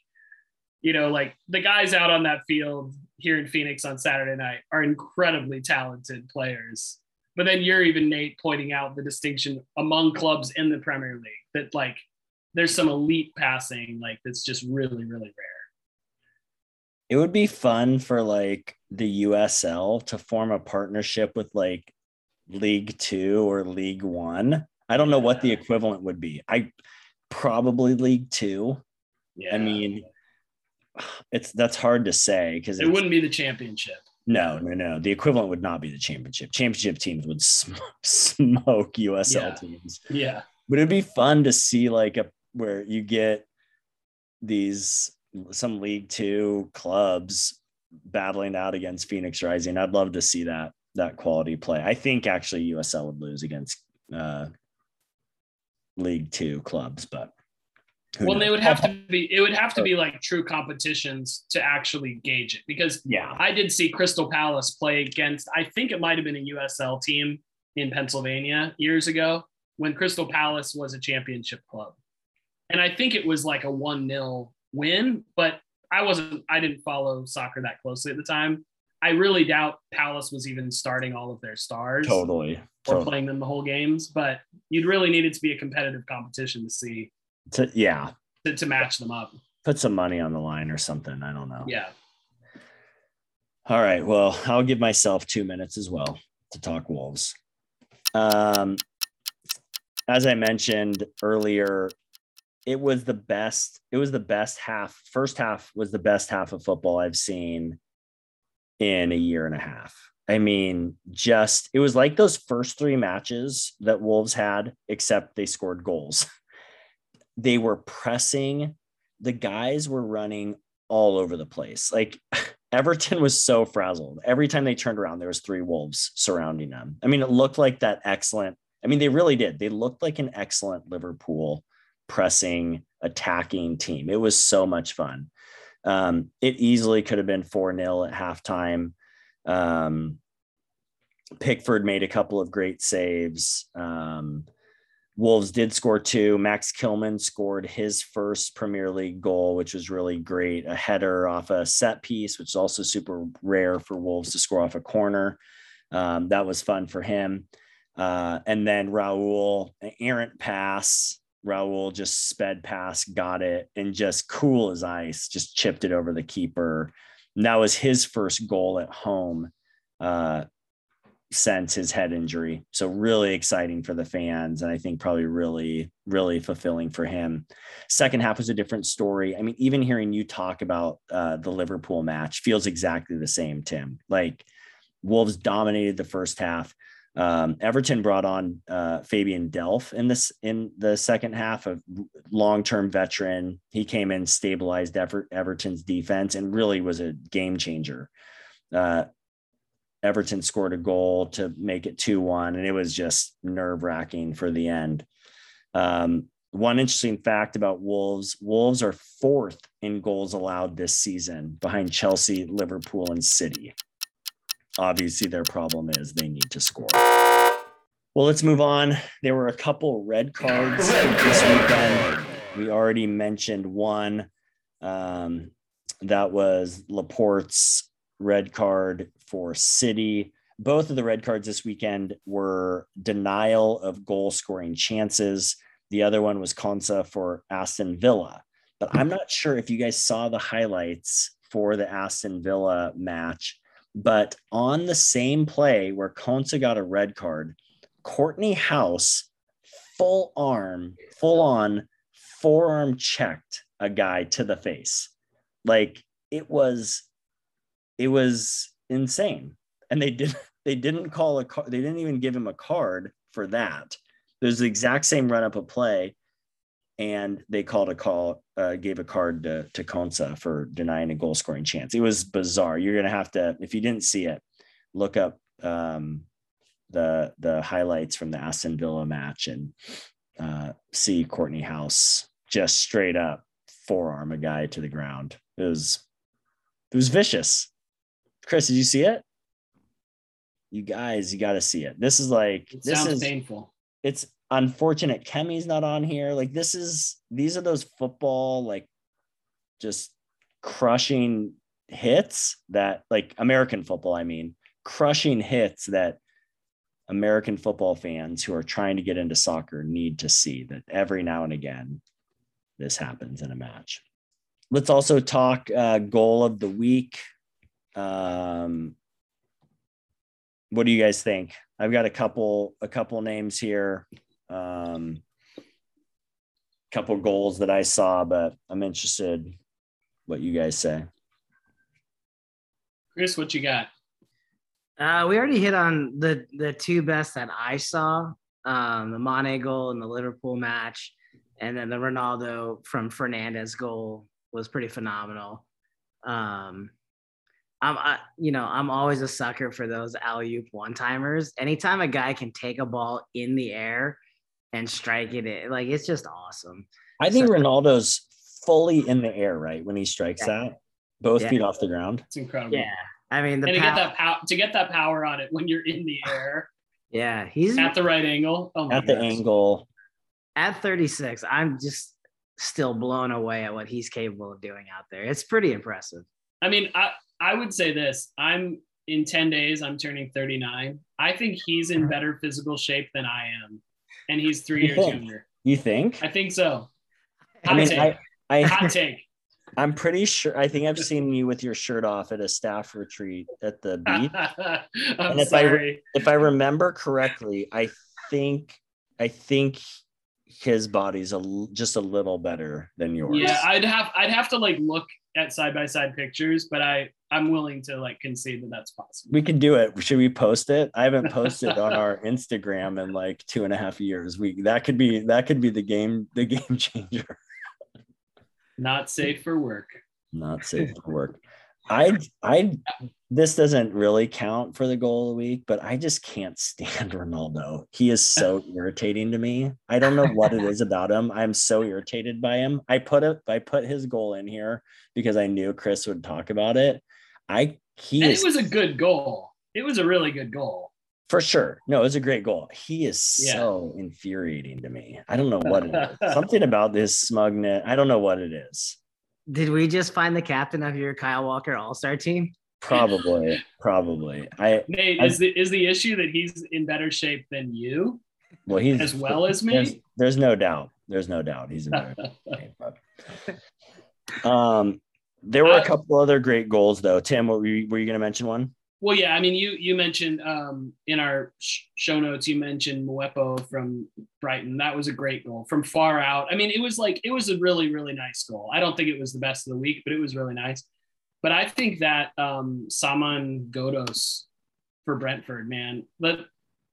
you know like the guys out on that field here in phoenix on saturday night are incredibly talented players but then you're even nate pointing out the distinction among clubs in the premier league that like there's some elite passing like that's just really really rare it would be fun for like the USL to form a partnership with like League Two or League One. I don't know what the equivalent would be. I probably League Two. Yeah. I mean, it's that's hard to say because it wouldn't be the championship. No, no, no. The equivalent would not be the championship. Championship teams would sm- smoke USL yeah. teams. Yeah. But it'd be fun to see like a where you get these some League Two clubs battling out against Phoenix Rising. I'd love to see that that quality play. I think actually USL would lose against uh, League Two clubs, but Who Well, knows? they would have to be. It would have to be like true competitions to actually gauge it because Yeah. I did see Crystal Palace play against. I think it might have been a USL team in Pennsylvania years ago when Crystal Palace was a championship club, and I think it was like a one 0 win. But I wasn't. I didn't follow soccer that closely at the time. I really doubt Palace was even starting all of their stars Totally. or totally. playing them the whole games. But you'd really need it to be a competitive competition to see To- yeah. to, to match them up. Put some money on the line or something. I don't know. Yeah. All right. Well, I'll give myself two minutes as well to talk Wolves. Um, as I mentioned earlier, it was the best. It was the best half. First half was the best half of football I've seen in a year and a half. I mean, just it was like those first three matches that Wolves had, except they scored goals. They were pressing. The guys were running all over the place. Like Everton was so frazzled. Every time they turned around, there was three wolves surrounding them. I mean, it looked like that excellent. I mean, they really did. They looked like an excellent Liverpool pressing, attacking team. It was so much fun. Um, it easily could have been 4 0 at halftime. Um, Pickford made a couple of great saves. Um, Wolves did score two. Max Kilman scored his first Premier League goal, which was really great. A header off a set piece, which is also super rare for Wolves to score off a corner. Um, that was fun for him. Uh, and then Raul, an errant pass. Raul just sped past, got it, and just cool as ice, just chipped it over the keeper. And that was his first goal at home. Uh, since his head injury. So really exciting for the fans. And I think probably really, really fulfilling for him. Second half was a different story. I mean, even hearing you talk about uh, the Liverpool match feels exactly the same, Tim. Like Wolves dominated the first half. Um, Everton brought on uh, Fabian Delph in this in the second half, a long-term veteran. He came in, stabilized Ever- Everton's defense, and really was a game changer. Uh, Everton scored a goal to make it 2 1, and it was just nerve wracking for the end. Um, one interesting fact about Wolves Wolves are fourth in goals allowed this season behind Chelsea, Liverpool, and City. Obviously, their problem is they need to score. Well, let's move on. There were a couple red cards this weekend. We already mentioned one. Um, that was Laporte's red card for City. Both of the red cards this weekend were denial of goal scoring chances. The other one was Konsa for Aston Villa. But I'm not sure if you guys saw the highlights for the Aston Villa match. But on the same play where Konsa got a red card, Kortney Hause full arm, full on forearm checked a guy to the face. Like it was it was insane. And they did they didn't call a car they didn't even give him a card for that. There's the exact same run up of play. And they called a call uh, gave a card to, to Konsa for denying a goal scoring chance. It was bizarre. You're gonna have to if you didn't see it look up um, the the highlights from the Aston Villa match and uh, see Kortney Hause just straight up forearm a guy to the ground. It was it was vicious Chris, did you see it? You guys, you got to see it. This is like It this is painful. it's unfortunate Kemi's not on here. Like this is these are those football like just crushing hits that like American football, I mean, crushing hits that American football fans who are trying to get into soccer need to see that every now and again this happens in a match. Let's also talk uh, goal of the week. Um, what do you guys think? I've got a couple a couple names here. Um, couple goals that I saw, but I'm interested what you guys say. Chris, what you got? Uh, we already hit on the the two best that I saw, um, the Mane goal and the Liverpool match, and then the Ronaldo from Fernandes goal was pretty phenomenal. Um, I'm, I, you know, I'm always a sucker for those alley oop one timers. Anytime a guy can take a ball in the air and strike it, in, like it's just awesome. I think So- Ronaldo's fully in the air, right? When he strikes Yeah. that, both Yeah. feet off the ground. It's incredible. Yeah. I mean the and to pow- get that power to get that power on it when you're in the air yeah, he's at the right angle. Oh my At the angle. at 36. I'm just still blown away at what he's capable of doing out there. It's pretty impressive. I mean, I I would say this. I'm in 10 days, I'm turning 39. I think he's in uh-huh. better physical shape than I am. And he's three You years think? younger. You think? I think so. I Hot mean, take. I, I, Hot take. I'm pretty sure. I think I've seen you with your shirt off at a staff retreat at the beach. I'm And if I sorry. if I remember correctly, I think I think his body's a l- just a little better than yours. yeah, I'd have I'd have to like look at side by side pictures, but I I'm willing to like concede that that's possible. we can do it. Should we post it? I haven't posted on our Instagram in like two and a half years. We that could be that could be the game the game changer. Not safe for work. Not safe for work. I I this doesn't really count for the goal of the week, but I just can't stand Ronaldo. He is so irritating to me. I don't know what it is about him. I'm so irritated by him. I put it I put his goal in here because I knew Chris would talk about it. I he And is it was a good goal. It was a really good goal. for sure. No, it was a great goal. He is Yeah. so infuriating to me. I don't know what it is. Something about this smugness. I don't know what it is. Did we just find the captain of your Kyle Walker All Star team? Probably, probably. I Nate, I- is the is the issue that he's in better shape than you well he's as well as there's, me? there's no doubt. There's no doubt he's in better shape, but- Um, there were a Uh, couple other great goals though. Tim, what were you, were you going to mention one? Well, yeah, I mean, you you mentioned um, in our sh- show notes, you mentioned Maupay from Brighton. That was a great goal from far out. I mean, it was like it was a really really nice goal. I don't think it was the best of the week, but it was really nice. But I think that um, Saman Ghoddos for Brentford, man, but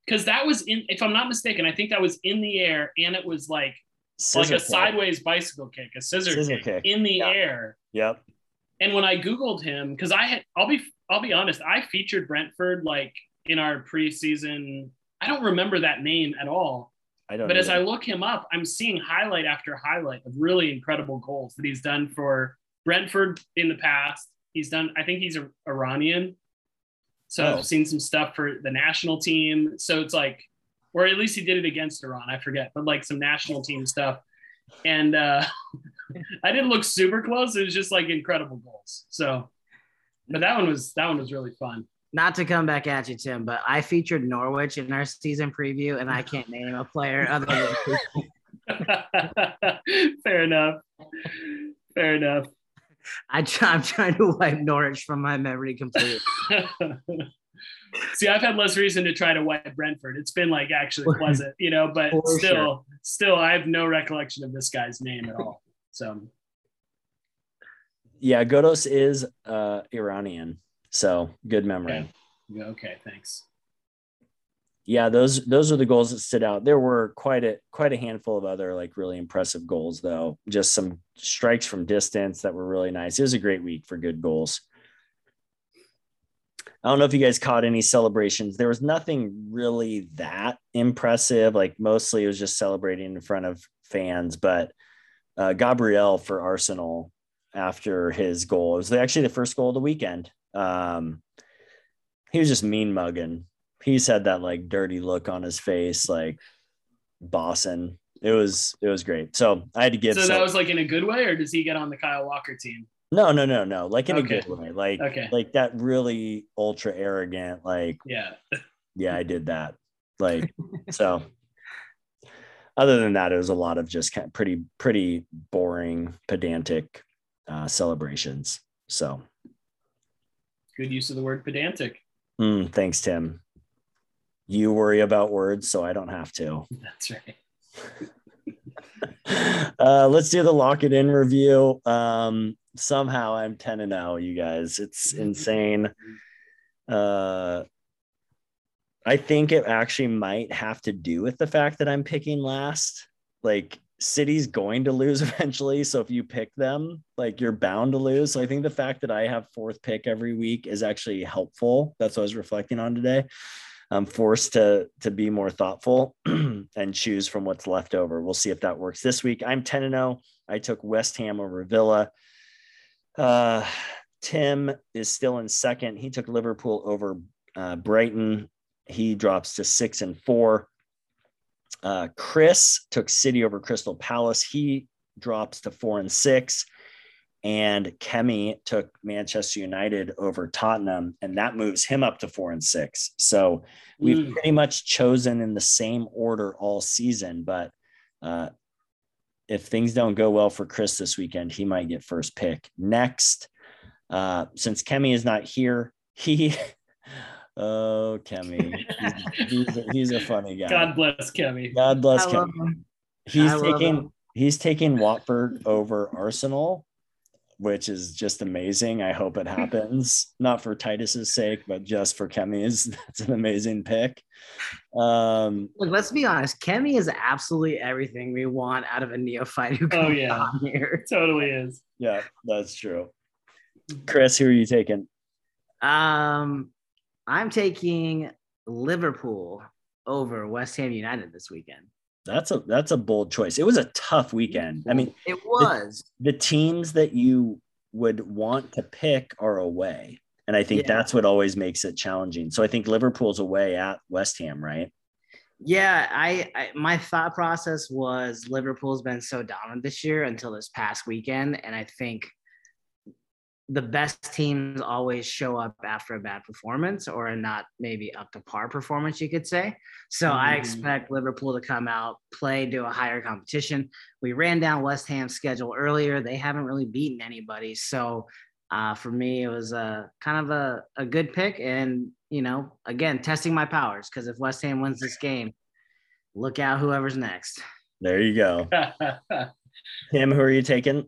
because that was in, if I'm not mistaken, I think that was in the air and it was like Scissor like a kick. sideways bicycle kick, a scissor, Scissor kick, kick. in the Yeah. air. Yep. And when I googled him, because I had, I'll be, I'll be honest, I featured Brentford like in our preseason. I don't remember that name at all. I don't. But as I look him up, I'm seeing highlight after highlight of really incredible goals that he's done for Brentford in the past. He's done, I think he's a Iranian. So Oh. I've seen some stuff for the national team. So it's like, or at least he did it against Iran. I forget, but like some national team stuff. And uh, I didn't look super close. It was just like incredible goals. So, but that one was that one was really fun. Not to come back at you, Tim, but I featured Norwich in our season preview, and I can't name a player other than Fair enough. Fair enough. I, I'm trying to wipe Norwich from my memory completely. See, I've had less reason to try to wipe Brentford. It's been like actually pleasant, you know, but For still, sure. still, I have no recollection of this guy's name at all. So, yeah, Ghoddos is uh, Iranian, so good memory. okay, okay thanks. yeah those those are the goals that stood out there were quite a quite a handful of other like really impressive goals though just some strikes from distance that were really nice it was a great week for good goals i don't know if you guys caught any celebrations there was nothing really that impressive like mostly it was just celebrating in front of fans but uh, gabriel for arsenal after his goal it was actually the first goal of the weekend um, he was just mean mugging he's had that like dirty look on his face, like bossing. It was it was great. So I had to give So some- that was like in a good way, or does he get on the Kyle Walker team? No no no no like in Okay. a good way like Okay. like that really ultra arrogant like Yeah. yeah I did that like so other than that it was a lot of just kind of pretty pretty boring pedantic uh, celebrations so Good use of the word pedantic. mm, thanks Tim you worry about words so I don't have to That's right. uh, let's do the lock it in review. Um, somehow I'm 10 and 0, you guys. It's insane. Uh, I think it actually might have to do with the fact that I'm picking last. Like, City's going to lose eventually. So if you pick them, like you're bound to lose. So I think the fact that I have fourth pick every week is actually helpful. That's what I was reflecting on today. I'm forced to to be more thoughtful and choose from what's left over. We'll see if that works this week. I'm 10 and 0. I took West Ham over Villa. Uh, Tim is still in second. He took Liverpool over uh, Brighton. He drops to six and four. Uh, Chris took City over Crystal Palace. He drops to four and six. And Kemi took Manchester United over Tottenham, and that moves him up to four and six. So we've mm. pretty much chosen in the same order all season. But uh, if things don't go well for Chris this weekend, he might get first pick. Next, uh, since Kemi is not here, he oh Kemi, he's, he's, a, he's, a, funny guy. God bless Kemi. God bless Kemi. He's taking he's taking Watford over Arsenal which is just amazing. I hope it happens, not for Titus's sake, but just for Kemi's. That's an amazing pick. Um, Look, let's be honest. Kemi is absolutely everything we want out of a neophyte who comes oh, yeah. on here. Totally is. Yeah, that's true. Chris, who are you taking? Um, I'm taking Liverpool over West Ham United this weekend. That's a that's a bold choice. It was a tough weekend. I mean, it was. The, the teams that you would want to pick are away. And I think yeah. that's what always makes it challenging. So I think Liverpool's away at West Ham, right? Yeah, I, I, my thought process was Liverpool's been so dominant this year until this past weekend, and I think the best teams always show up after a bad performance or a not maybe up to par performance, you could say. So mm-hmm. I expect Liverpool to come out, play, do a higher competition. We ran down West Ham's schedule earlier. They haven't really beaten anybody. So uh, for me, it was a kind of a, a good pick. And, you know, again, testing my powers because if West Ham wins this game, look out whoever's next. There you go. Tim, who are you taking?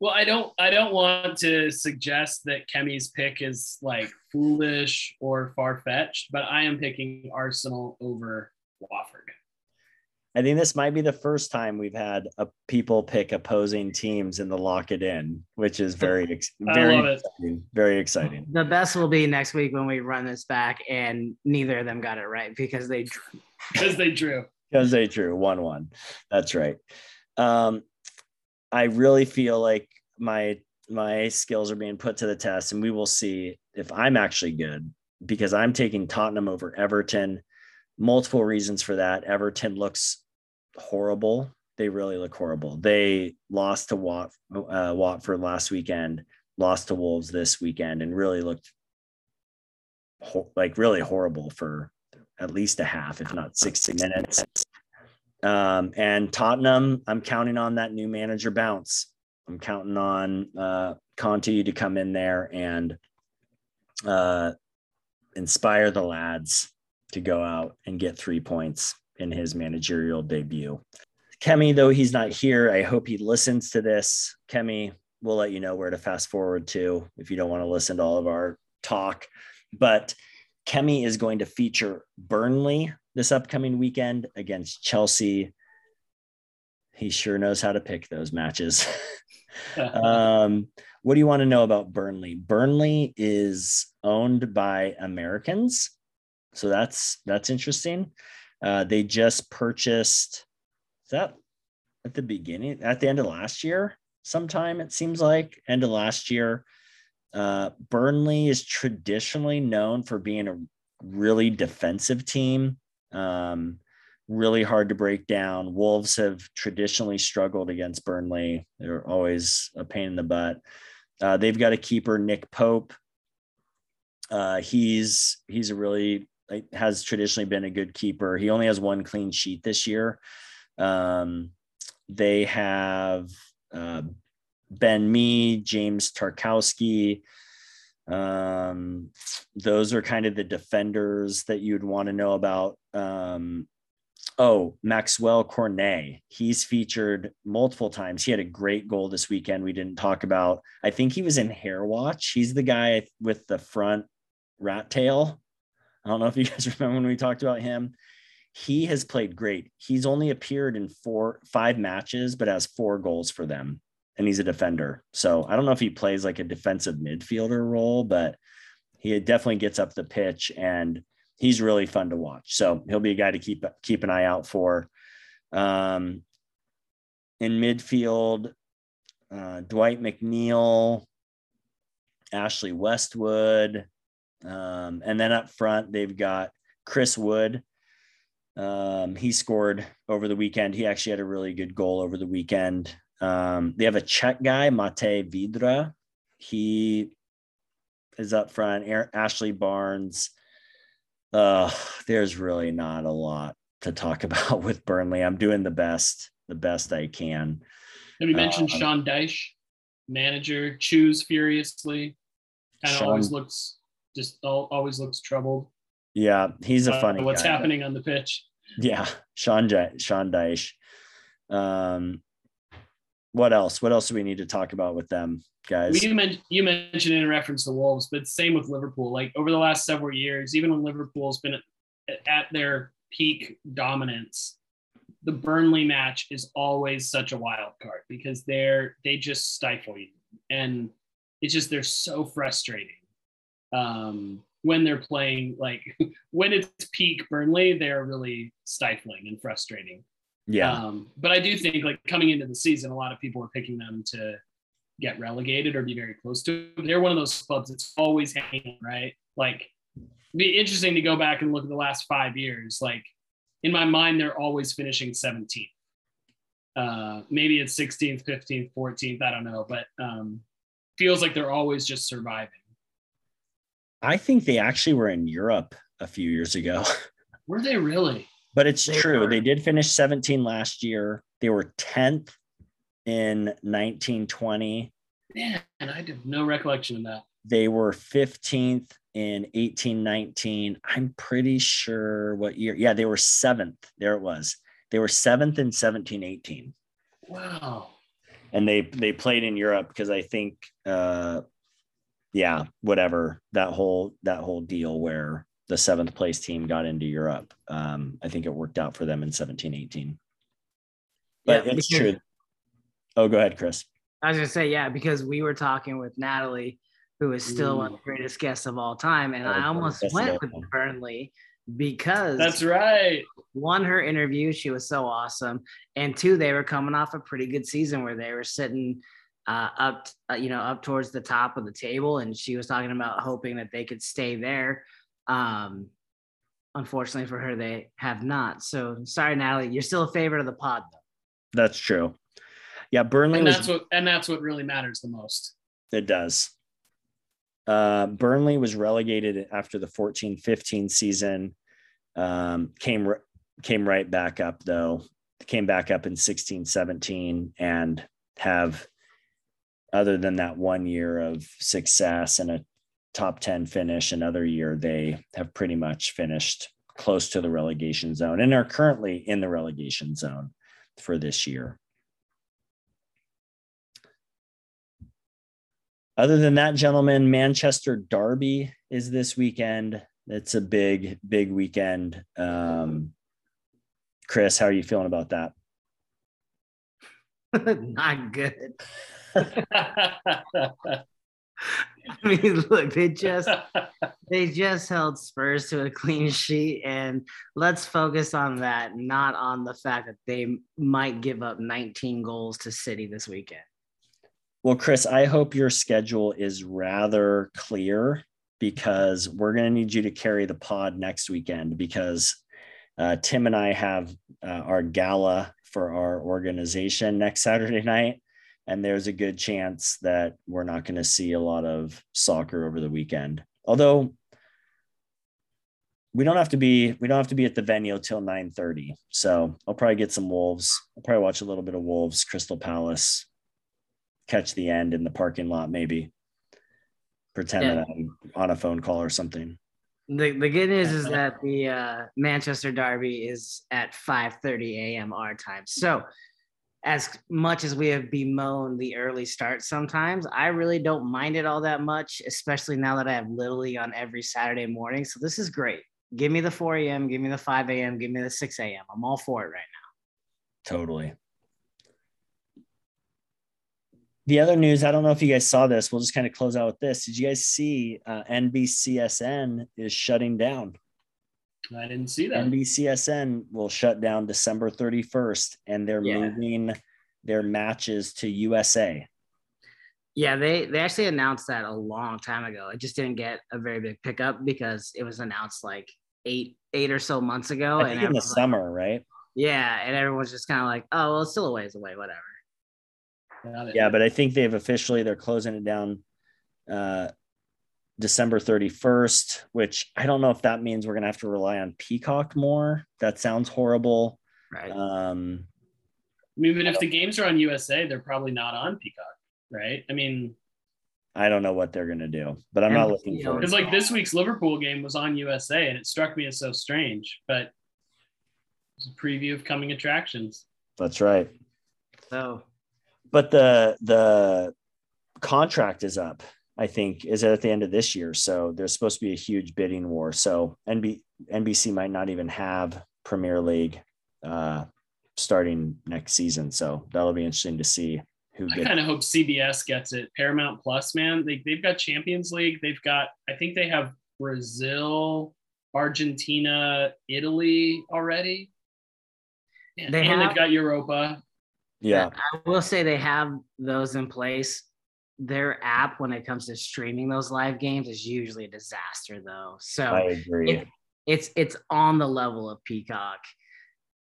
Well, I don't I don't want to suggest that Kemi's pick is like foolish or far fetched, but I am picking Arsenal over Watford. I think this might be the first time we've had a people pick opposing teams in the lock it in, which is very very exciting, very exciting. The best will be next week when we run this back and neither of them got it right because they because they drew because they drew one one. That's right. Um, I really feel like my my skills are being put to the test, and we will see if I'm actually good because I'm taking Tottenham over Everton. Multiple reasons for that. Everton looks horrible. They really look horrible. They lost to Wat, uh, Watford last weekend, lost to Wolves this weekend, and really looked ho- like really horrible for at least a half, if not 60 minutes. Um, and Tottenham, I'm counting on that new manager bounce. I'm counting on uh, Conte to come in there and uh, inspire the lads to go out and get three points in his managerial debut. Kemi, though he's not here, I hope he listens to this. Kemi, we'll let you know where to fast forward to if you don't want to listen to all of our talk. But Kemi is going to feature Burnley this upcoming weekend against Chelsea. He sure knows how to pick those matches. um, what do you want to know about Burnley? Burnley is owned by Americans, so that's that's interesting. Uh, they just purchased. Is that at the beginning, at the end of last year? Sometime it seems like end of last year. Uh, Burnley is traditionally known for being a really defensive team. Um, really hard to break down. Wolves have traditionally struggled against Burnley. They're always a pain in the butt. Uh, they've got a keeper, Nick Pope. Uh, he's he's a really has traditionally been a good keeper. He only has one clean sheet this year. Um, they have uh, Ben Mee, James Tarkowski, um, those are kind of the defenders that you'd want to know about. Um, oh, Maxwell Cornet. He's featured multiple times. He had a great goal this weekend. We didn't talk about. I think he was in Hair Watch. He's the guy with the front rat tail. I don't know if you guys remember when we talked about him. He has played great. He's only appeared in four, five matches, but has four goals for them and he's a defender. So I don't know if he plays like a defensive midfielder role, but he definitely gets up the pitch and he's really fun to watch. So he'll be a guy to keep keep an eye out for. Um, in midfield, uh, Dwight McNeil, Ashley Westwood, um, and then up front they've got Chris Wood. Um, he scored over the weekend. He actually had a really good goal over the weekend. Um, they have a Czech guy, Matej Vydra. He is up front. Ashley Barnes. Uh, there's really not a lot to talk about with Burnley. I'm doing the best, the best I can. Have you mentioned uh, Sean Dyche, manager, chews furiously, and always looks just always looks troubled. Yeah, he's a funny. Uh, what's guy. happening on the pitch? Yeah, Sean Sean Dyche. Um, what else? What else do we need to talk about with them, guys? You mentioned you mentioned in reference to Wolves, but same with Liverpool. Like over the last several years, even when Liverpool's been at, at their peak dominance, the Burnley match is always such a wild card because they're they just stifle you, and it's just they're so frustrating. Um, when they're playing like when it's peak Burnley, they're really stifling and frustrating. Yeah. Um, but I do think like coming into the season, a lot of people were picking them to get relegated or be very close to. It. They're one of those clubs that's always hanging, right? Like, be interesting to go back and look at the last five years. Like, in my mind, they're always finishing 17th. Uh, maybe it's 16th, 15th, 14th. I don't know, but um, feels like they're always just surviving. I think they actually were in Europe a few years ago. Were they really? But it's they true. Were. They did finish 17 last year. They were 10th in 1920. Man, I have no recollection of that. They were 15th in 1819. I'm pretty sure what year. Yeah, they were seventh. There it was. They were seventh in 1718. Wow. And they they played in Europe because I think uh yeah, whatever that whole that whole deal where the seventh place team got into Europe. Um, I think it worked out for them in 17, 18. But yeah, it's because, true. Oh, go ahead, Chris. I was gonna say, yeah, because we were talking with Natalie, who is still Ooh. one of the greatest guests of all time. And oh, I almost went with Burnley because that's right. One, her interview, she was so awesome. And two, they were coming off a pretty good season where they were sitting uh, up, uh, you know, up towards the top of the table. And she was talking about hoping that they could stay there. Um, unfortunately for her, they have not. So sorry, Natalie, you're still a favorite of the pod, though. That's true. Yeah, Burnley. And that's was, what and that's what really matters the most. It does. Uh, Burnley was relegated after the 14-15 season. Um, came came right back up though. Came back up in 16-17 and have other than that one year of success and a top 10 finish another year they have pretty much finished close to the relegation zone and are currently in the relegation zone for this year. Other than that gentlemen manchester derby is this weekend. It's a big big weekend. Um, chris how are you feeling about that? Not good I mean, look, they just they just held Spurs to a clean sheet, and let's focus on that, not on the fact that they might give up 19 goals to City this weekend. Well, Chris, I hope your schedule is rather clear because we're going to need you to carry the pod next weekend because uh, Tim and I have uh, our gala for our organization next Saturday night and there's a good chance that we're not going to see a lot of soccer over the weekend. Although we don't have to be we don't have to be at the venue till 9:30. So I'll probably get some Wolves. I'll probably watch a little bit of Wolves, Crystal Palace, catch the end in the parking lot maybe. Pretend yeah. that I'm on a phone call or something. The, the good news is that the uh, Manchester Derby is at 5:30 a.m. our time. So as much as we have bemoaned the early start sometimes, I really don't mind it all that much, especially now that I have League on every Saturday morning. So this is great. Give me the 4 a.m., give me the 5 a.m., give me the 6 a.m. I'm all for it right now. Totally. The other news, I don't know if you guys saw this. We'll just kind of close out with this. Did you guys see uh, NBCSN is shutting down? I didn't see that. NBCSN will shut down December 31st and they're Yeah. moving their matches to USA. Yeah, they they actually announced that a long time ago. It just didn't get a very big pickup because it was announced like eight eight or so months ago. I think in the like- summer, right? yeah, and everyone's just kind of like, oh well, it's still a ways away, whatever. Yeah, but I think they've officially they're closing it down uh December 31st, which I don't know if that means we're gonna have to rely on Peacock more. That sounds horrible. Right. Um I mean, but if the games are on USA, they're probably not on Peacock, right? I mean, I don't know what they're gonna do, but I'm not looking you know, for because like this week's Liverpool game was on USA, and it struck me as so strange. But it's a preview of coming attractions. That's right. so But the the contract is up. I think is at the end of this year, so there's supposed to be a huge bidding war. So NB, NBC might not even have Premier League uh, starting next season. So that'll be interesting to see who I kind of hope CBS gets it. Paramount Plus, man, they they've got Champions League. They've got, I think they have Brazil, Argentina, Italy already. And, They and have- they've got Europa. Yeah, I will say they have those in place. Their app, when it comes to streaming those live games, is usually a disaster, though. So I agree. it, it's it's on the level of Peacock.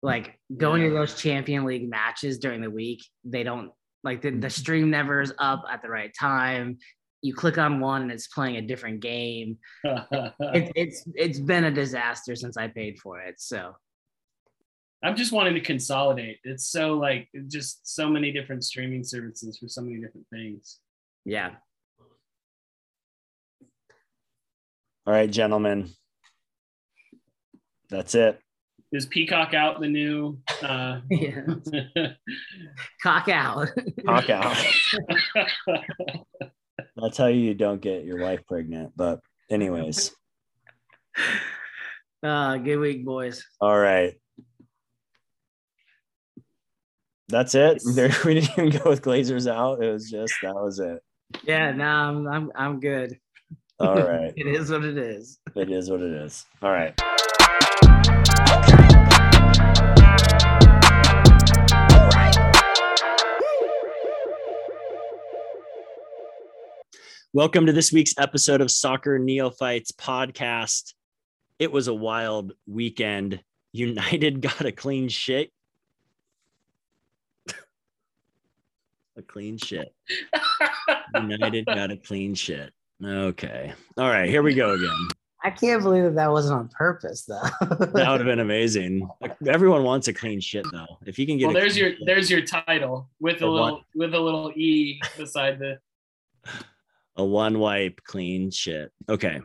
Like going to those Champion League matches during the week, they don't like the, the mm-hmm. stream never is up at the right time. You click on one and it's playing a different game. It, it's it's been a disaster since I paid for it. So I'm just wanting to consolidate. It's so like just so many different streaming services for so many different things. Yeah, All right, gentlemen. That's it. Is Peacock out the new? Uh, yeah. cock out. Talk out. That's how you don't get your wife pregnant. But anyways, uh, good week, boys. all right. That's it. There, we didn't even go with Glazers out. It was just that was it. Yeah, no, I'm I'm I'm good. All right. It is what it is. It is what it is. All right. Welcome to this week's episode of Soccer Neophytes podcast. It was a wild weekend. United got a clean shit. A clean shit. United got a clean shit. Okay. All right. Here we go again. I can't believe that that wasn't on purpose, though. That would have been amazing. Everyone wants a clean shit though. If you can get well, there's your shit, there's your title with a The little one- with a little e beside the. a one wipe clean shit. Okay.